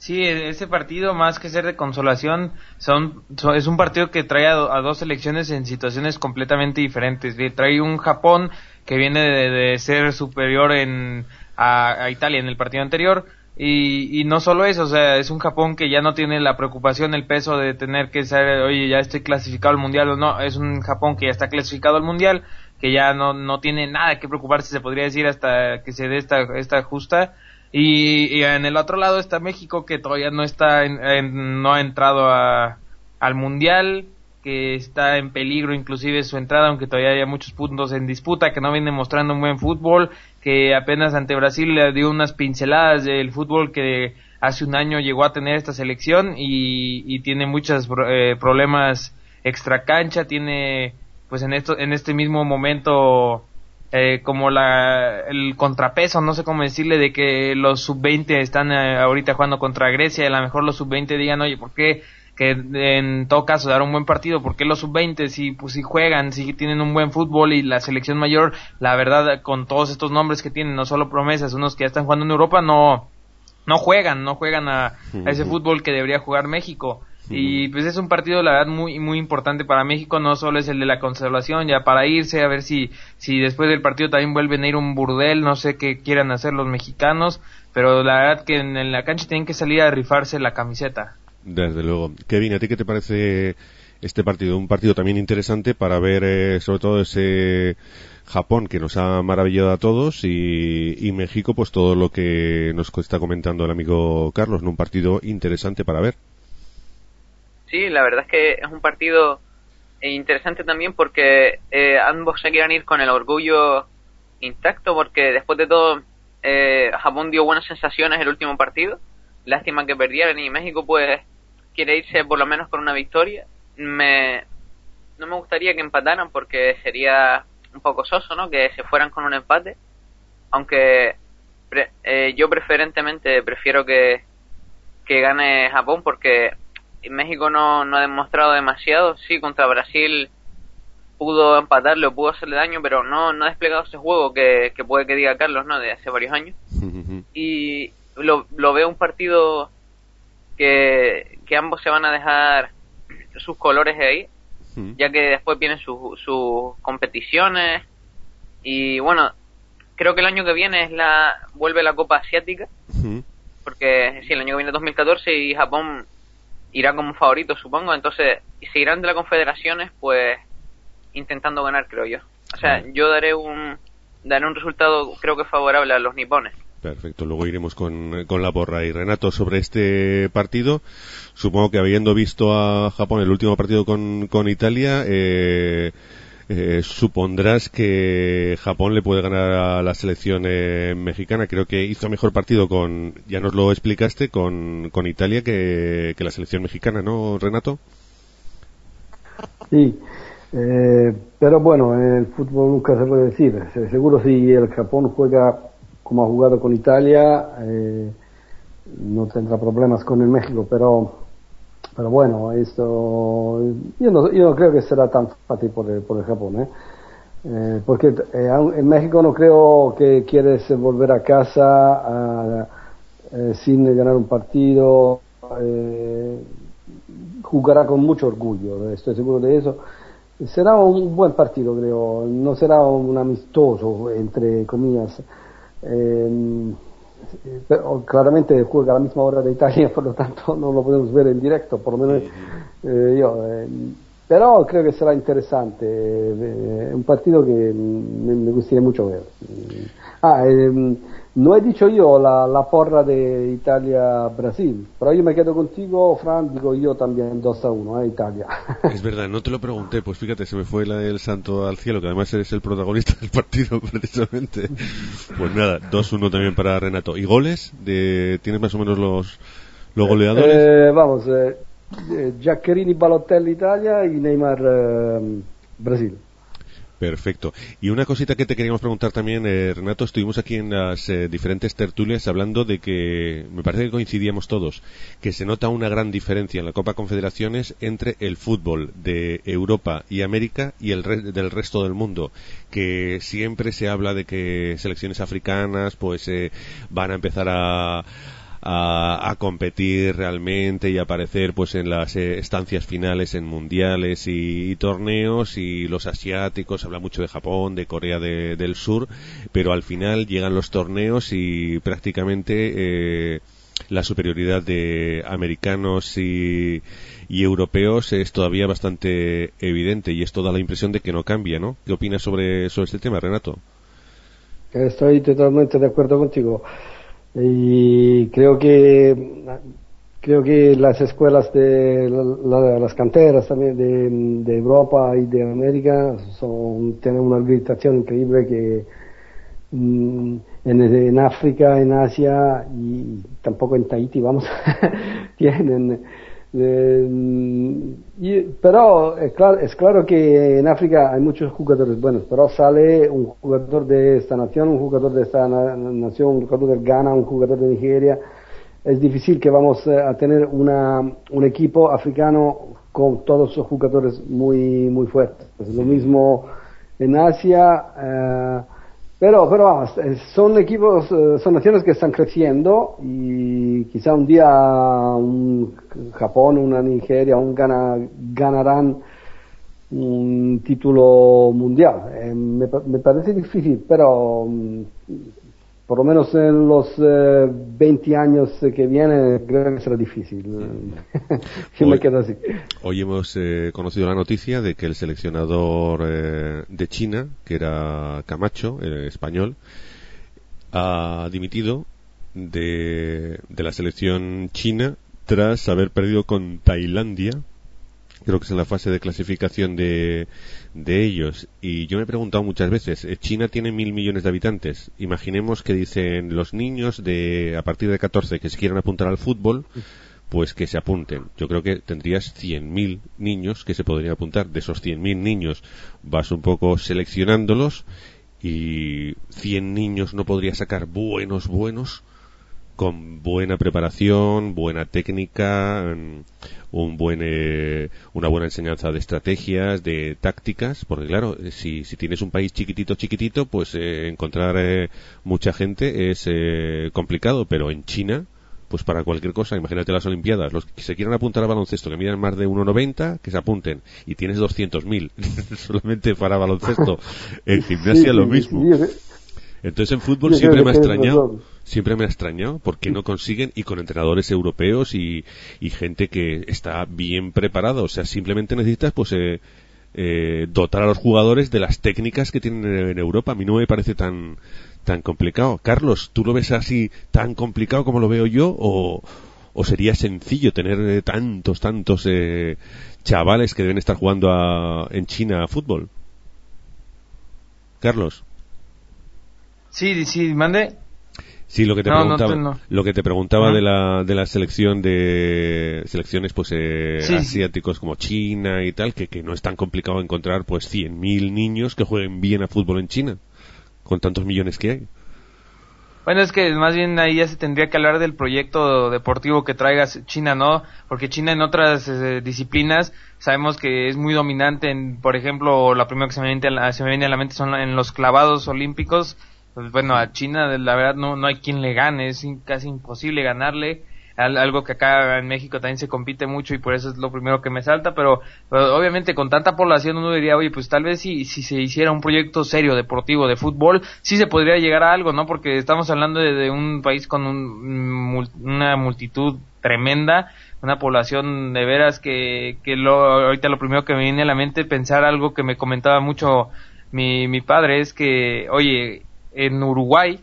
Sí, ese partido, más que ser de consolación, son, es un partido que trae a, dos selecciones en situaciones completamente diferentes. Trae un Japón que viene de ser superior en a, Italia en el partido anterior. Y, no solo eso, o sea, es un Japón que ya no tiene la preocupación, el peso de tener que ser, oye, ya estoy clasificado al mundial o no, es un Japón que ya está clasificado al mundial, que ya no, no tiene nada que preocuparse, se podría decir, hasta que se dé esta, esta justa. Y, en el otro lado está México, que todavía no está, no ha entrado a, al mundial, que está en peligro inclusive su entrada, aunque todavía haya muchos puntos en disputa, que no viene mostrando un buen fútbol, que apenas ante Brasil le dio unas pinceladas del fútbol que hace un año llegó a tener esta selección y, tiene muchos eh, problemas extra cancha, tiene pues en esto en este mismo momento eh, como la el contrapeso, no sé cómo decirle, de que los sub-20 están eh, ahorita jugando contra Grecia y a lo mejor los sub-20 digan, oye, ¿por qué que en todo caso dar un buen partido, porque los sub-20 si, pues, si juegan, si tienen un buen fútbol y la selección mayor, la verdad, con todos estos nombres que tienen, no solo promesas, unos que ya están jugando en Europa, no, no juegan, no juegan a, ese fútbol que debería jugar México. Y pues es un partido, la verdad, muy, muy importante para México, no solo es el de la conservación, ya para irse, a ver si, si después del partido también vuelven a ir un burdel, no sé qué quieran hacer los mexicanos, pero la verdad que en la cancha tienen que salir a rifarse la camiseta. Desde luego. Kevin, ¿a ti qué te parece este partido? Un partido también interesante para ver eh, sobre todo ese Japón que nos ha maravillado a todos y, México pues todo lo que nos está comentando el amigo Carlos, un partido interesante para ver. Sí, la verdad es que es un partido interesante también porque eh, ambos se quieren ir con el orgullo intacto porque después de todo eh, Japón dio buenas sensaciones el último partido. Lástima que perdieran y México pues quiere irse por lo menos con una victoria. Me, no me gustaría que empataran porque sería un poco soso, ¿no? Que se fueran con un empate. Aunque eh, yo preferentemente prefiero que, que gane Japón porque México no, no ha demostrado demasiado. Sí, contra Brasil pudo empatarle o pudo hacerle daño, pero no, no ha desplegado ese juego que, que puede que diga Carlos, ¿no? De hace varios años. y lo, lo veo un partido que, que ambos se van a dejar sus colores ahí, ya que después vienen sus competiciones. Y bueno, creo que el año que viene es la vuelve la Copa Asiática, porque sí, el año que viene 2014 y Japón irá como favorito, supongo, entonces si irán de las confederaciones, pues intentando ganar, creo yo. O sea, yo daré un daré un resultado creo que favorable a los nipones. Perfecto, luego iremos con, con, la porra. Y Renato, sobre este partido, supongo que habiendo visto a Japón el último partido con, con Italia, eh, eh, supondrás que Japón le puede ganar a la selección eh, mexicana. Creo que hizo mejor partido con, ya nos lo explicaste, con, con Italia que, la selección mexicana, ¿no, Renato? Sí, eh, pero bueno, en el fútbol nunca se puede decir. Seguro si el Japón juega como ha jugado con Italia, no tendrá problemas con el México, pero pero bueno, esto yo no, yo no creo que será tan fácil por el, por el Japón, ¿eh? Eh, porque eh, en México no creo que quieres volver a casa sin ganar un partido. jugará con mucho orgullo, estoy seguro de eso. Será un buen partido, creo. No será un amistoso, entre comillas. Pero claramente juega a la misma hora de Italia, por lo tanto no lo podemos ver en directo, por lo menos eh, yo. Eh, pero creo que será interesante, eh, un partido que me, me, gustaría mucho ver. Ah, eh, no he dicho yo la, la porra de Italia-Brasil, pero yo me quedo contigo, Fran, digo yo también 2 a 1, ¿eh? Italia. Es verdad, no te lo pregunté, pues fíjate, se me fue la del santo al cielo, que además eres el protagonista del partido precisamente. Pues nada, 2-1 también para Renato. ¿Y goles? De, ¿Tienes más o menos los, los goleadores? Eh, vamos, eh, Giaccherini, Balotelli Italia y Neymar eh, Brasil. Perfecto. Y una cosita que te queríamos preguntar también, eh, Renato, estuvimos aquí en las eh, diferentes tertulias hablando de que, me parece que coincidíamos todos, que se nota una gran diferencia en la Copa Confederaciones entre el fútbol de Europa y América y el del resto del mundo, que siempre se habla de que selecciones africanas pues eh, van a empezar a a, competir realmente y aparecer pues en las eh, estancias finales en mundiales y, torneos y los asiáticos habla mucho de Japón de Corea del Sur pero al final llegan los torneos y prácticamente eh, la superioridad de americanos y, y, europeos es todavía bastante evidente y esto da la impresión de que no cambia, ¿no? ¿Qué opinas sobre, sobre este tema, Renato? Estoy totalmente de acuerdo contigo y creo que creo que las escuelas de las canteras también de, Europa y de América son, tienen una habilitación increíble que mm, en, en, África, en Asia y tampoco en Tahiti, vamos, tienen eh, pero es claro, es claro que en África hay muchos jugadores buenos, pero sale un jugador de esta nación, un jugador de esta nación, un jugador del Ghana, un jugador de Nigeria. Es difícil que vamos eh, a tener una, un equipo africano con todos esos jugadores muy, muy fuertes. Es lo mismo en Asia. Eh, pero, pero eh, son equipos, eh, son naciones que están creciendo y quizá un día un Japón, una Nigeria, un Ghana ganarán un título mundial. Eh, me, me, parece difícil, pero mm, por lo menos en los 20 eh, años que vienen creo que será difícil. Yo hoy, me quedo así. Hoy hemos eh, conocido la noticia de que el seleccionador eh, de China, que era Camacho, español, ha dimitido de, de la selección china tras haber perdido con Tailandia creo que es en la fase de clasificación de, de ellos. Y yo me he preguntado muchas veces, eh, China tiene mil millones de habitantes. Imaginemos que dicen los niños de a partir de 14 que se quieran apuntar al fútbol, pues que se apunten. Yo creo que tendrías 100.000 niños que se podrían apuntar. De esos 100.000 niños vas un poco seleccionándolos y 100 niños no podría sacar buenos, buenos con buena preparación, buena técnica, mm, un buen, eh, una buena enseñanza de estrategias, de tácticas, porque claro, si, si tienes un país chiquitito, chiquitito, pues eh, encontrar eh, mucha gente es complicado, pero en China, pues para cualquier cosa, imagínate las Olimpiadas, los que se quieran apuntar al baloncesto, que midan más de 1,90, que se apunten, y tienes 200.000 solamente para baloncesto, en gimnasia lo mismo. Entonces en fútbol siempre me ha extrañado, siempre me ha extrañado porque no consiguen y con entrenadores europeos y, gente que está bien preparada. O sea, simplemente necesitas pues eh, eh, dotar a los jugadores de las técnicas que tienen en Europa. A mí no me parece tan tan complicado. Carlos, ¿tú lo ves así tan complicado como lo veo yo o, o sería sencillo tener eh, tantos tantos chavales que deben estar jugando en China a fútbol? Carlos. Sí, sí, mande. Sí, lo que te preguntaba, lo que te preguntaba de la de la selección de selecciones pues eh, asiáticos como China y tal, que, que no es tan complicado encontrar pues 100.000 niños que jueguen bien a fútbol en China, con tantos millones que hay. Bueno, es que más bien ahí ya se tendría que hablar del proyecto deportivo que traiga China, ¿no? Porque China en otras eh, disciplinas sabemos que es muy dominante en, por ejemplo, la primera que se me viene a la, se me viene a la mente son en los clavados olímpicos, pues bueno, a China la verdad no, no hay quien le gane, es casi imposible ganarle. algo que acá en México también se compite mucho y por eso es lo primero que me salta, pero, obviamente con tanta población uno diría, oye, pues tal vez si, si se hiciera un proyecto serio, deportivo, de fútbol, sí se podría llegar a algo, ¿no? Porque estamos hablando de, un país con una multitud tremenda, una población de veras que, que lo, ahorita lo primero que me viene a la mente pensar algo que me comentaba mucho mi, mi padre es que, oye, en Uruguay,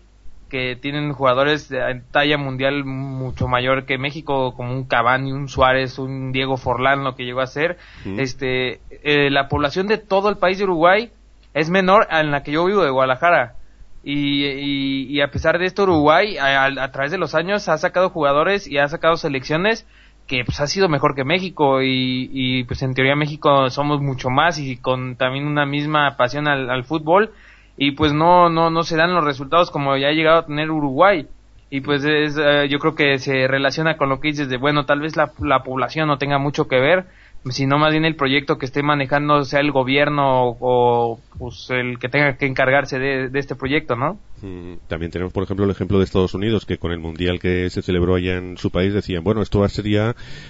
que tienen jugadores de talla mundial mucho mayor que México, como un Cavani, un Suárez, un Diego Forlán, lo que llegó a ser, este, eh, la población de todo el país de Uruguay es menor a la que yo vivo de Guadalajara. Y, y, a pesar de esto, Uruguay a, través de los años ha sacado jugadores y ha sacado selecciones que pues ha sido mejor que México. Y, y pues en teoría México somos mucho más y con también una misma pasión al, al fútbol y pues no, no, no se dan los resultados como ya ha llegado a tener Uruguay. Y pues es, eh, yo creo que se relaciona con lo que dices de, bueno, tal vez la, la población no tenga mucho que ver, sino más bien el proyecto que esté manejando sea el gobierno o, pues el que tenga que encargarse de, este proyecto, ¿no? Mm, también tenemos, por ejemplo, el ejemplo de Estados Unidos, que con el mundial que se celebró allá en su país decían, bueno, esto va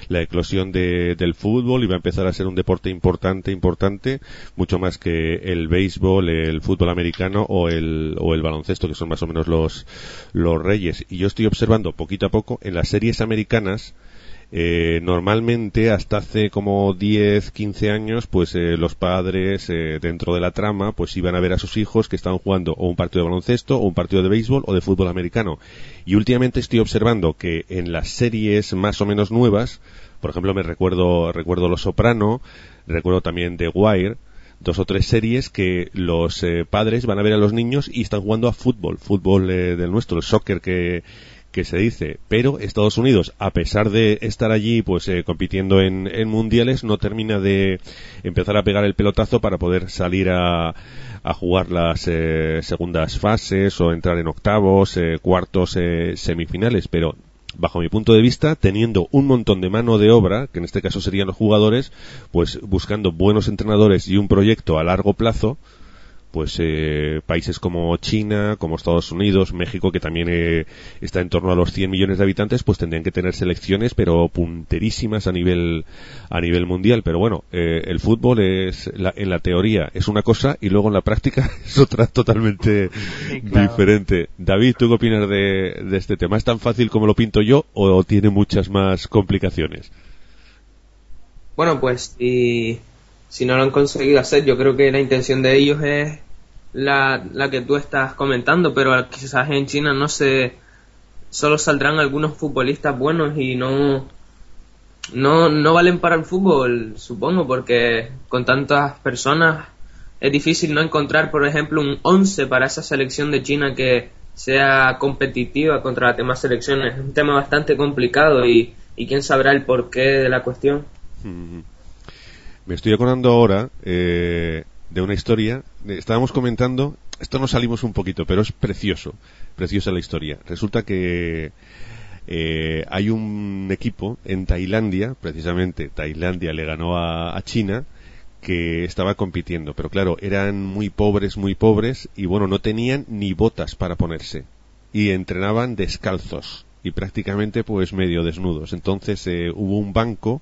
la eclosión del fútbol y va a empezar a ser un deporte importante, importante, mucho más que el béisbol, el fútbol americano o el, o el baloncesto, que son más o menos los, los reyes. Y yo estoy observando poquito a poco en las series americanas, eh, normalmente hasta hace como 10, 15 años, pues eh, los padres eh, dentro de la trama, pues iban a ver a sus hijos que estaban jugando o un partido de baloncesto, o un partido de béisbol, o de fútbol americano. Y últimamente estoy observando que en las series más o menos nuevas, por ejemplo, me recuerdo, recuerdo Los Soprano, recuerdo también The Wire, dos o tres series que los padres van a ver a los niños y están jugando a fútbol, fútbol del nuestro, el soccer que, que se dice, pero Estados Unidos, a pesar de estar allí, pues eh, compitiendo en, mundiales, no termina de empezar a pegar el pelotazo para poder salir a, a jugar las eh, segundas fases o entrar en octavos, eh, cuartos, semifinales, pero bajo mi punto de vista, teniendo un montón de mano de obra, que en este caso serían los jugadores, pues buscando buenos entrenadores y un proyecto a largo plazo, pues eh, países como China, como Estados Unidos, México, que también eh, está en torno a los 100 millones de habitantes, pues tendrían que tener selecciones, pero punterísimas a nivel a nivel mundial. Pero bueno, eh, el fútbol es en la teoría es una cosa y luego en la práctica es otra totalmente diferente. David, ¿tú qué opinas de, de este tema? ¿Es tan fácil como lo pinto yo o tiene muchas más complicaciones? Bueno, pues y si no lo han conseguido hacer, yo creo que la intención de ellos es la, la que tú estás comentando, pero quizás en China no se solo saldrán algunos futbolistas buenos y no no no valen para el fútbol, supongo, porque con tantas personas es difícil no encontrar, por ejemplo, un 11 para esa selección de China que sea competitiva contra las demás selecciones. Es un tema bastante complicado y, y quién sabrá el porqué de la cuestión. Me estoy acordando ahora eh, de una historia. Estábamos comentando, esto nos salimos un poquito, pero es precioso, preciosa la historia. Resulta que eh, hay un equipo en Tailandia, precisamente Tailandia le ganó a, China, que estaba compitiendo, pero claro, eran muy pobres, muy pobres, y bueno, no tenían ni botas para ponerse, y entrenaban descalzos, y prácticamente pues medio desnudos. Entonces eh, hubo un banco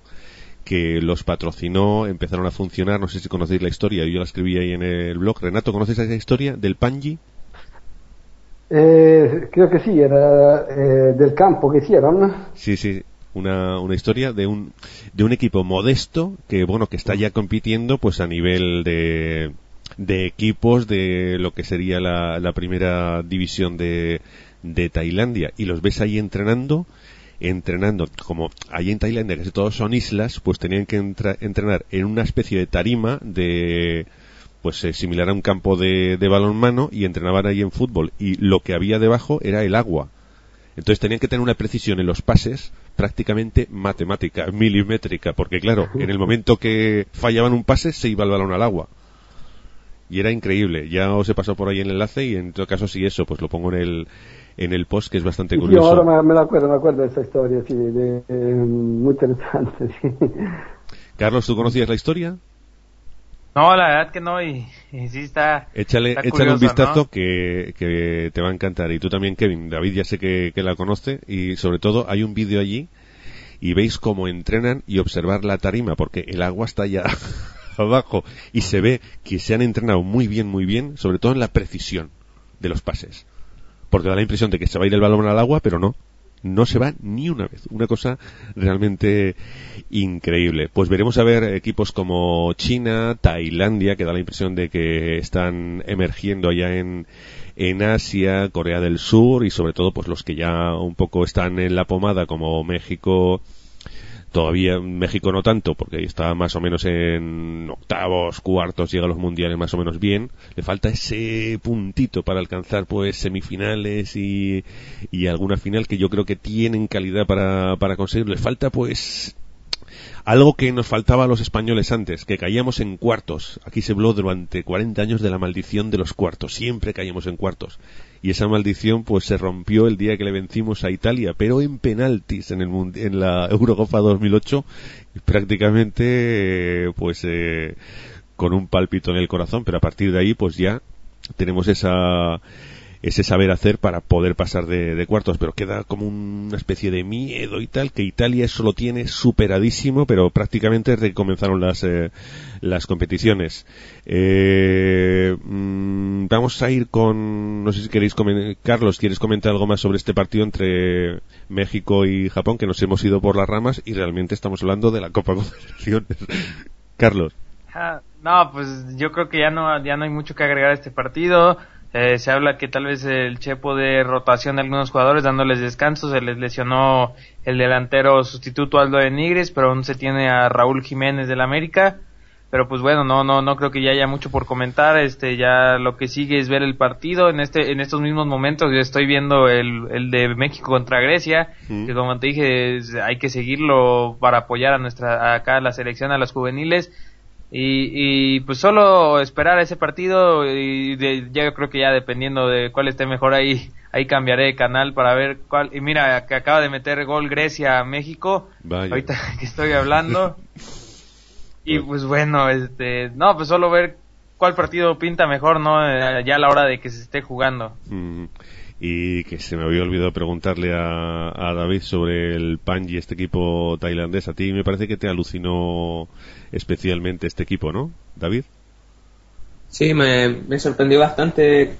que los patrocinó, empezaron a funcionar, no sé si conocéis la historia, yo la escribí ahí en el blog. Renato, ¿conoces esa historia del Panji? Eh, creo que sí, era eh, del campo que hicieron. Sí, sí, una, una historia de un, de un equipo modesto que, bueno, que está ya compitiendo pues a nivel de, de equipos de lo que sería la, la primera división de, de Tailandia y los ves ahí entrenando entrenando, como allí en Tailandia, que todos son islas, pues tenían que entrenar en una especie de tarima de pues eh, similar a un campo de, de balonmano y entrenaban ahí en fútbol y lo que había debajo era el agua. Entonces tenían que tener una precisión en los pases prácticamente matemática, milimétrica, porque claro, en el momento que fallaban un pase se iba el balón al agua. Y era increíble. Ya os he pasado por ahí el enlace y en todo caso si eso, pues lo pongo en el, en el post que es bastante curioso. Yo ahora me, me acuerdo, me acuerdo de esa historia, sí, de, de, muy interesante, sí. Carlos, ¿tú conocías la historia? No, la verdad que no, y, y sí está. Échale, está échale curioso, un vistazo ¿no? que, que te va a encantar. Y tú también, Kevin. David ya sé que, que la conoce. Y sobre todo hay un vídeo allí y veis cómo entrenan y observar la tarima porque el agua está ya abajo y se ve que se han entrenado muy bien, muy bien, sobre todo en la precisión de los pases. Porque da la impresión de que se va a ir el balón al agua, pero no. No se va ni una vez. Una cosa realmente increíble. Pues veremos a ver equipos como China, Tailandia, que da la impresión de que están emergiendo allá en, en Asia, Corea del Sur y sobre todo pues los que ya un poco están en la pomada como México, todavía México no tanto porque está más o menos en octavos, cuartos, llega a los mundiales más o menos bien, le falta ese puntito para alcanzar pues semifinales y, y alguna final que yo creo que tienen calidad para, para conseguir, le falta pues algo que nos faltaba a los españoles antes, que caíamos en cuartos. Aquí se habló durante 40 años de la maldición de los cuartos. Siempre caíamos en cuartos. Y esa maldición pues se rompió el día que le vencimos a Italia, pero en penaltis en, el, en la Eurocopa 2008, prácticamente eh, pues eh, con un pálpito en el corazón, pero a partir de ahí pues ya tenemos esa ese saber hacer para poder pasar de, cuartos, pero queda como una especie de miedo y tal, que Italia eso lo tiene superadísimo, pero prácticamente desde que comenzaron las, eh, las competiciones. Eh, mm, vamos a ir con, no sé si queréis, Carlos, ¿quieres comentar algo más sobre este partido entre México y Japón, que nos hemos ido por las ramas y realmente estamos hablando de la Copa Confederaciones? Carlos. Ah, no, pues yo creo que ya no, ya no hay mucho que agregar a este partido. Eh, se habla que tal vez el chepo de rotación de algunos jugadores dándoles descanso, se les lesionó el delantero sustituto Aldo de Nigres, pero aún se tiene a Raúl Jiménez del América. Pero pues bueno, no, no, no creo que ya haya mucho por comentar. Este, ya lo que sigue es ver el partido. En este, en estos mismos momentos yo estoy viendo el, el de México contra Grecia, Mm. que como te dije, es- hay que seguirlo para apoyar a nuestra, acá a la selección, a las juveniles. Y, y pues solo esperar ese partido y de, ya yo creo que ya dependiendo de cuál esté mejor ahí ahí cambiaré de canal para ver cuál y mira que acaba de meter gol Grecia a México. Vaya. ahorita que estoy hablando. Y pues bueno este no pues solo ver cuál partido pinta mejor no Eh, ya a la hora de que se esté jugando. Mm, Y que se me había olvidado preguntarle a, David sobre el Panji, este equipo tailandés. A ti me parece que te alucinó especialmente este equipo, ¿no, David? Sí, me, me sorprendió bastante.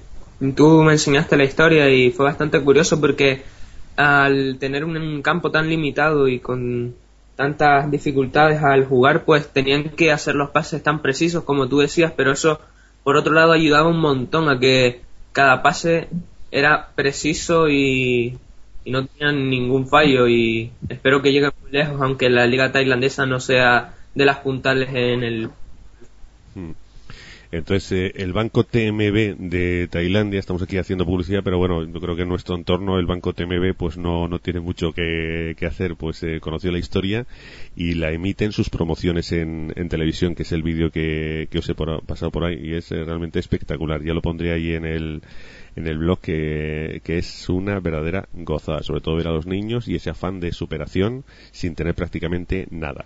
Tú me enseñaste la historia y fue bastante curioso porque al tener un, un campo tan limitado y con tantas dificultades al jugar, pues tenían que hacer los pases tan precisos como tú decías, pero eso por otro lado ayudaba un montón a que cada pase era preciso y, no tenían ningún fallo y espero que lleguen muy lejos, aunque la liga tailandesa no sea de las puntales en el Mm. Entonces, eh, el banco TMB de Tailandia, estamos aquí haciendo publicidad, pero bueno, yo creo que en nuestro entorno el banco TMB pues no, no tiene mucho que, que hacer, pues eh, conoció la historia y la emite en sus promociones en, en televisión, que es el vídeo que, que os he por- pasado por ahí y es eh, realmente espectacular. Ya lo pondré ahí en el, en el blog que, es una verdadera gozada, sobre todo ver a los niños y ese afán de superación sin tener prácticamente nada.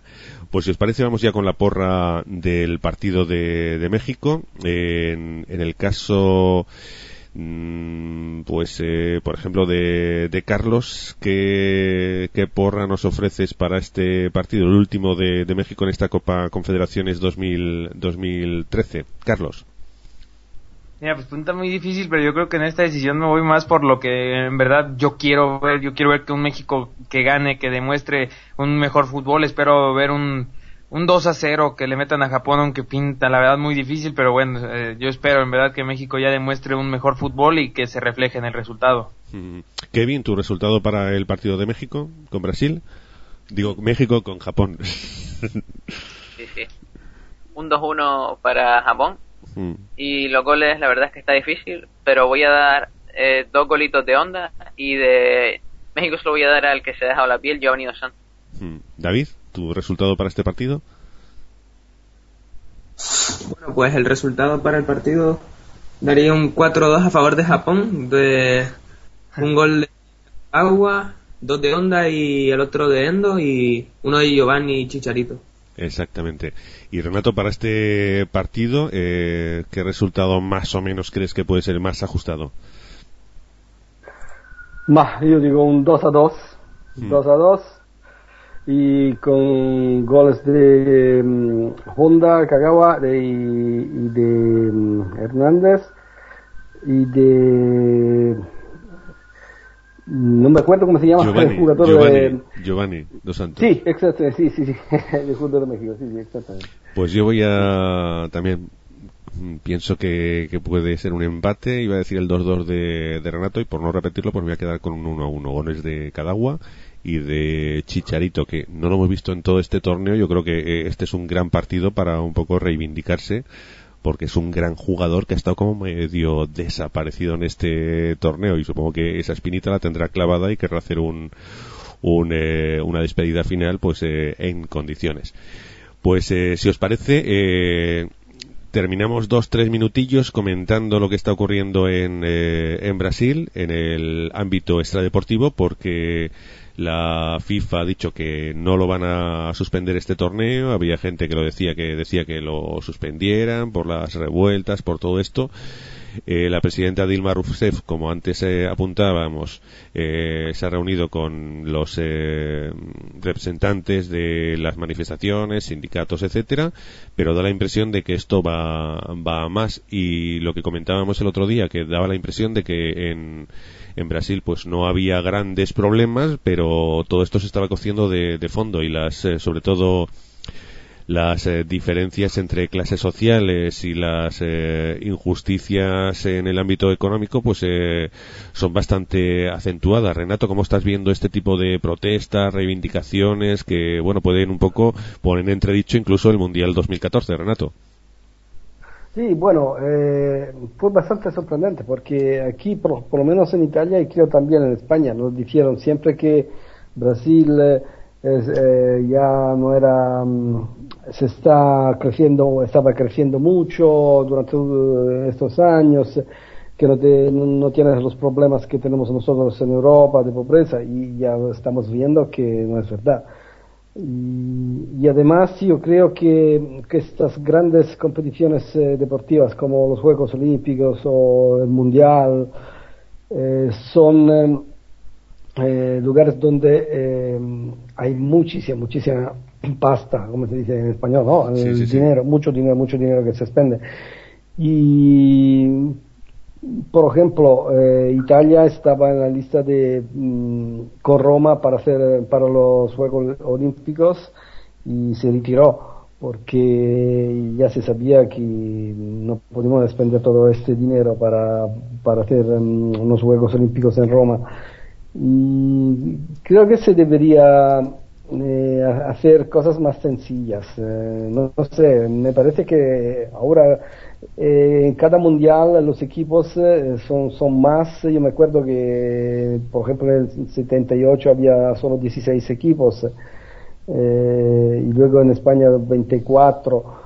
Pues si os parece vamos ya con la porra del partido de, de México. En, en el caso mm, pues eh, por ejemplo de, de Carlos ¿qué, qué porra nos ofreces para este partido el último de, de México en esta Copa Confederaciones 2000, 2013 Carlos Mira, pues pregunta muy difícil, pero yo creo que en esta decisión me voy más por lo que en verdad yo quiero ver. Yo quiero ver que un México que gane, que demuestre un mejor fútbol. Espero ver un, un 2 a 0 que le metan a Japón, aunque pinta la verdad muy difícil, pero bueno, eh, yo espero en verdad que México ya demuestre un mejor fútbol y que se refleje en el resultado. Mm. Kevin, tu resultado para el partido de México con Brasil digo México con Japón Sí, sí. Un 2-1 para Japón. Mm. Y los goles, la verdad es que está difícil, pero voy a dar eh, dos golitos de onda y de México se lo voy a dar al que se ha dejado la piel, Giovanni Dos Santos. Mm. David, ¿tu resultado para este partido? Bueno, pues el resultado para el partido daría un 4-2 a favor de Japón, de un gol de Agua, dos de Onda y el otro de Endo y uno de Giovanni y Chicharito. Exactamente. Y Renato, para este partido, eh, ¿qué resultado más o menos crees que puede ser más ajustado? Ma, io dico un 2 a 2, Mm. 2 a 2 y con goles de mm, Honda, Kagawa de, y de mm, Hernández y de no me acuerdo cómo se llama Giovanni, el jugador Giovanni, de Giovanni Dos Santos. sí, exacto, sí, sí, sí, el jugador de México, sí, sí, exactamente. Pues yo voy a también mm, pienso que, que puede ser un empate, iba a decir el 2-2 de, de Renato y por no repetirlo pues voy a quedar con un 1-1, goles de Cadagua y de Chicharito que no lo hemos visto en todo este torneo, yo creo que eh, este es un gran partido para un poco reivindicarse porque es un gran jugador que ha estado como medio desaparecido en este torneo y supongo que esa espinita la tendrá clavada y querrá hacer un, un, eh, una despedida final pues eh, en condiciones. Pues eh, si os parece, eh, terminamos dos, tres minutillos comentando lo que está ocurriendo en, eh, en Brasil en el ámbito extradeportivo porque la FIFA ha dicho que no lo van a suspender este torneo. Había gente que lo decía que decía que lo suspendieran por las revueltas, por todo esto. Eh, la presidenta Dilma Rousseff, como antes eh, apuntábamos, eh, se ha reunido con los eh, representantes de las manifestaciones, sindicatos, etcétera, pero da la impresión de que esto va, va más y lo que comentábamos el otro día, que daba la impresión de que en, en Brasil pues no había grandes problemas, pero todo esto se estaba cociendo de, fondo y las, eh, sobre todo, las eh, diferencias entre clases sociales y las eh, injusticias en el ámbito económico pues eh, son bastante acentuadas. Renato, ¿cómo estás viendo este tipo de protestas, reivindicaciones que bueno pueden un poco poner en entredicho incluso el Mundial 2014, Renato? Sí, bueno, eh, fue bastante sorprendente porque aquí, por, por, lo menos en Italia y creo también en España, nos dijeron siempre que Brasil eh, eh, ya no era, um, se está creciendo, estaba creciendo mucho durante uh, estos años, que no, te, no tienes los problemas que tenemos nosotros en Europa de pobreza y ya estamos viendo que no es verdad. Y, y, además yo creo que, que estas grandes competiciones eh, deportivas como los Juegos Olímpicos o el Mundial eh, son eh, lugares donde hay muchísima, muchísima pasta, como se dice en español, ¿no? El sí, sí, dinero, sí. mucho dinero, mucho dinero que se expende. Y por ejemplo, eh, Italia estaba en la lista de mm, con Roma para hacer para los Juegos Olímpicos y se retiró porque ya se sabía que no podíamos despender todo este dinero para, para hacer um, unos Juegos Olímpicos en Roma. Y creo que se debería eh, hacer cosas más sencillas. Eh, no, sé, me parece que ahora eh, en cada mundial los equipos eh, son, son más. Yo me acuerdo que, por ejemplo, en el 78 había solo 16 equipos eh, y luego en España 24.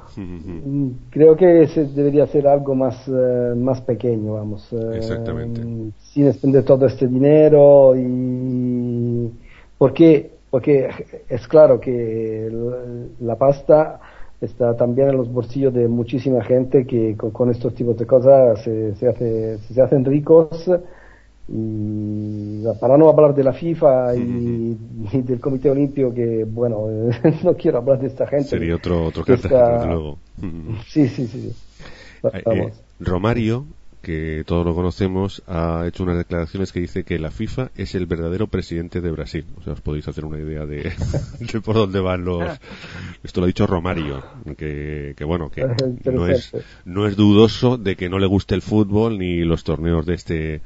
Creo que se debería hacer algo más, eh, más pequeño, vamos. Exactamente. Sin expender todo este dinero y. Porque, porque es claro que la pasta está también en los bolsillos de muchísima gente que con, con estos tipos de cosas se, se, hace, se hacen ricos. Y para no hablar de la FIFA y, y del Comité Olímpico que bueno no quiero hablar de esta gente. Sería otro otro cartel está... luego. Sí sí sí, sí. Eh, Romario que todos lo conocemos, ha hecho unas declaraciones que dice que la FIFA es el verdadero presidente de Brasil. O sea, os podéis hacer una idea de, de por dónde van los... Esto lo ha dicho Romario, que, que bueno, que no es, no es dudoso de que no le guste el fútbol ni los torneos de este,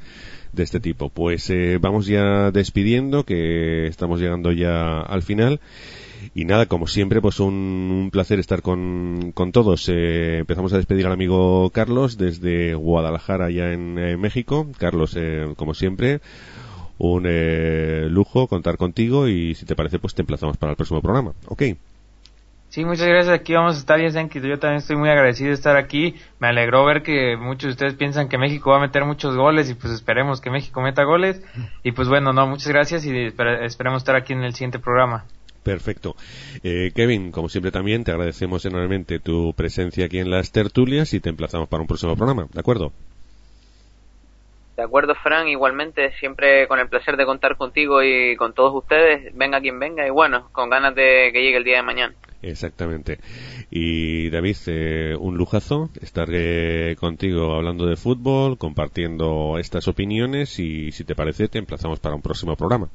de este tipo. Pues eh, vamos ya despidiendo, que estamos llegando ya al final. Y nada, como siempre, pues un, placer estar con, con todos. Eh, empezamos a despedir al amigo Carlos desde Guadalajara, ya en México. Carlos, eh, como siempre, un eh, lujo contar contigo y si te parece, pues te emplazamos para el próximo programa. ¿Ok? Sí, muchas gracias. Aquí vamos a estar, ya yo también estoy muy agradecido de estar aquí. Me alegró ver que muchos de ustedes piensan que México va a meter muchos goles y pues esperemos que México meta goles. Y pues bueno, no, muchas gracias y esperemos estar aquí en el siguiente programa. Perfecto. Eh, Kevin, como siempre también, te agradecemos enormemente tu presencia aquí en las tertulias y te emplazamos para un próximo programa, ¿de acuerdo? De acuerdo, Fran, igualmente, siempre con el placer de contar contigo y con todos ustedes, venga quien venga y bueno, con ganas de que llegue el día de mañana. Exactamente. Y David, eh, un lujazo estar eh, contigo hablando de fútbol, compartiendo estas opiniones y si te parece te emplazamos para un próximo programa.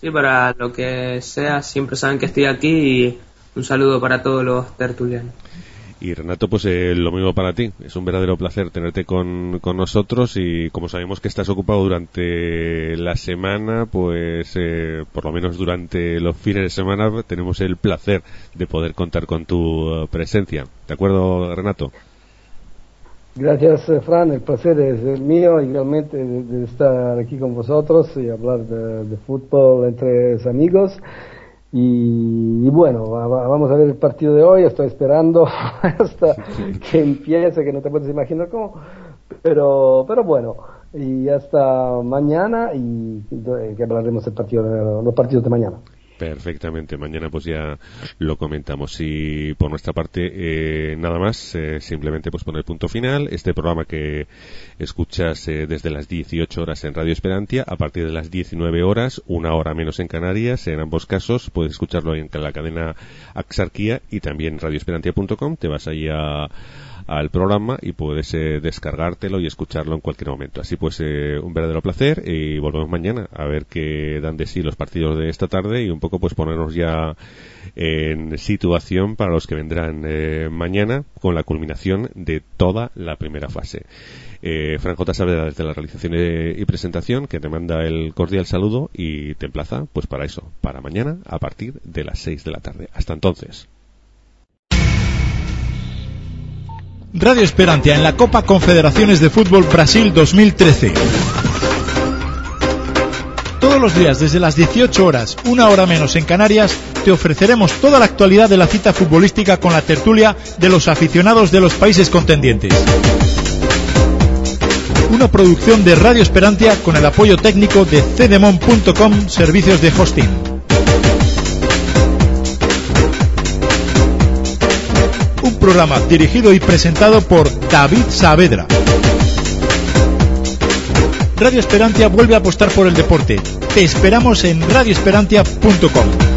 Sí, para lo que sea, siempre saben que estoy aquí y un saludo para todos los tertulianos. Y Renato, pues eh, lo mismo para ti. Es un verdadero placer tenerte con, con, nosotros y como sabemos que estás ocupado durante la semana, pues eh, por lo menos durante los fines de semana tenemos el placer de poder contar con tu eh, presencia. ¿De acuerdo, Renato? Gracias, Fran. El placer es el mío igualmente de, estar aquí con vosotros y hablar de, fútbol entre amigos. Y, bueno, vamos a ver el partido de hoy. Estoy esperando hasta que empiece, que no te puedes imaginar cómo. Pero, pero bueno, y hasta mañana y que hablaremos del partido, los partidos de mañana. Perfectamente, mañana pues ya lo comentamos. Y por nuestra parte eh, nada más, eh, simplemente pues poner punto final, este programa que escuchas eh, desde las 18 horas en Radio Esperantia, a partir de las 19 horas, una hora menos en Canarias, en ambos casos puedes escucharlo en la cadena Axarquía y también radioesperantia.com, te vas ahí a al programa y puedes eh, descargártelo y escucharlo en cualquier momento. Así pues, eh, un verdadero placer y volvemos mañana a ver qué dan de sí los partidos de esta tarde y un poco pues ponernos ya en situación para los que vendrán eh, mañana con la culminación de toda la primera fase. Eh, Fran J. Saavedra desde la realización y presentación que te manda el cordial saludo y te emplaza pues para eso, para mañana a partir de las 6 de la tarde. Hasta entonces. Radio Esperantia en la Copa Confederaciones de Fútbol Brasil 2013. Todos los días desde las 18 horas, una hora menos en Canarias, te ofreceremos toda la actualidad de la cita futbolística con la tertulia de los aficionados de los países contendientes. Una producción de Radio Esperantia con el apoyo técnico de cdemon.com Servicios de Hosting. Programa dirigido y presentado por David Saavedra. Radio Esperantia vuelve a apostar por el deporte. Te esperamos en radioesperantia.com.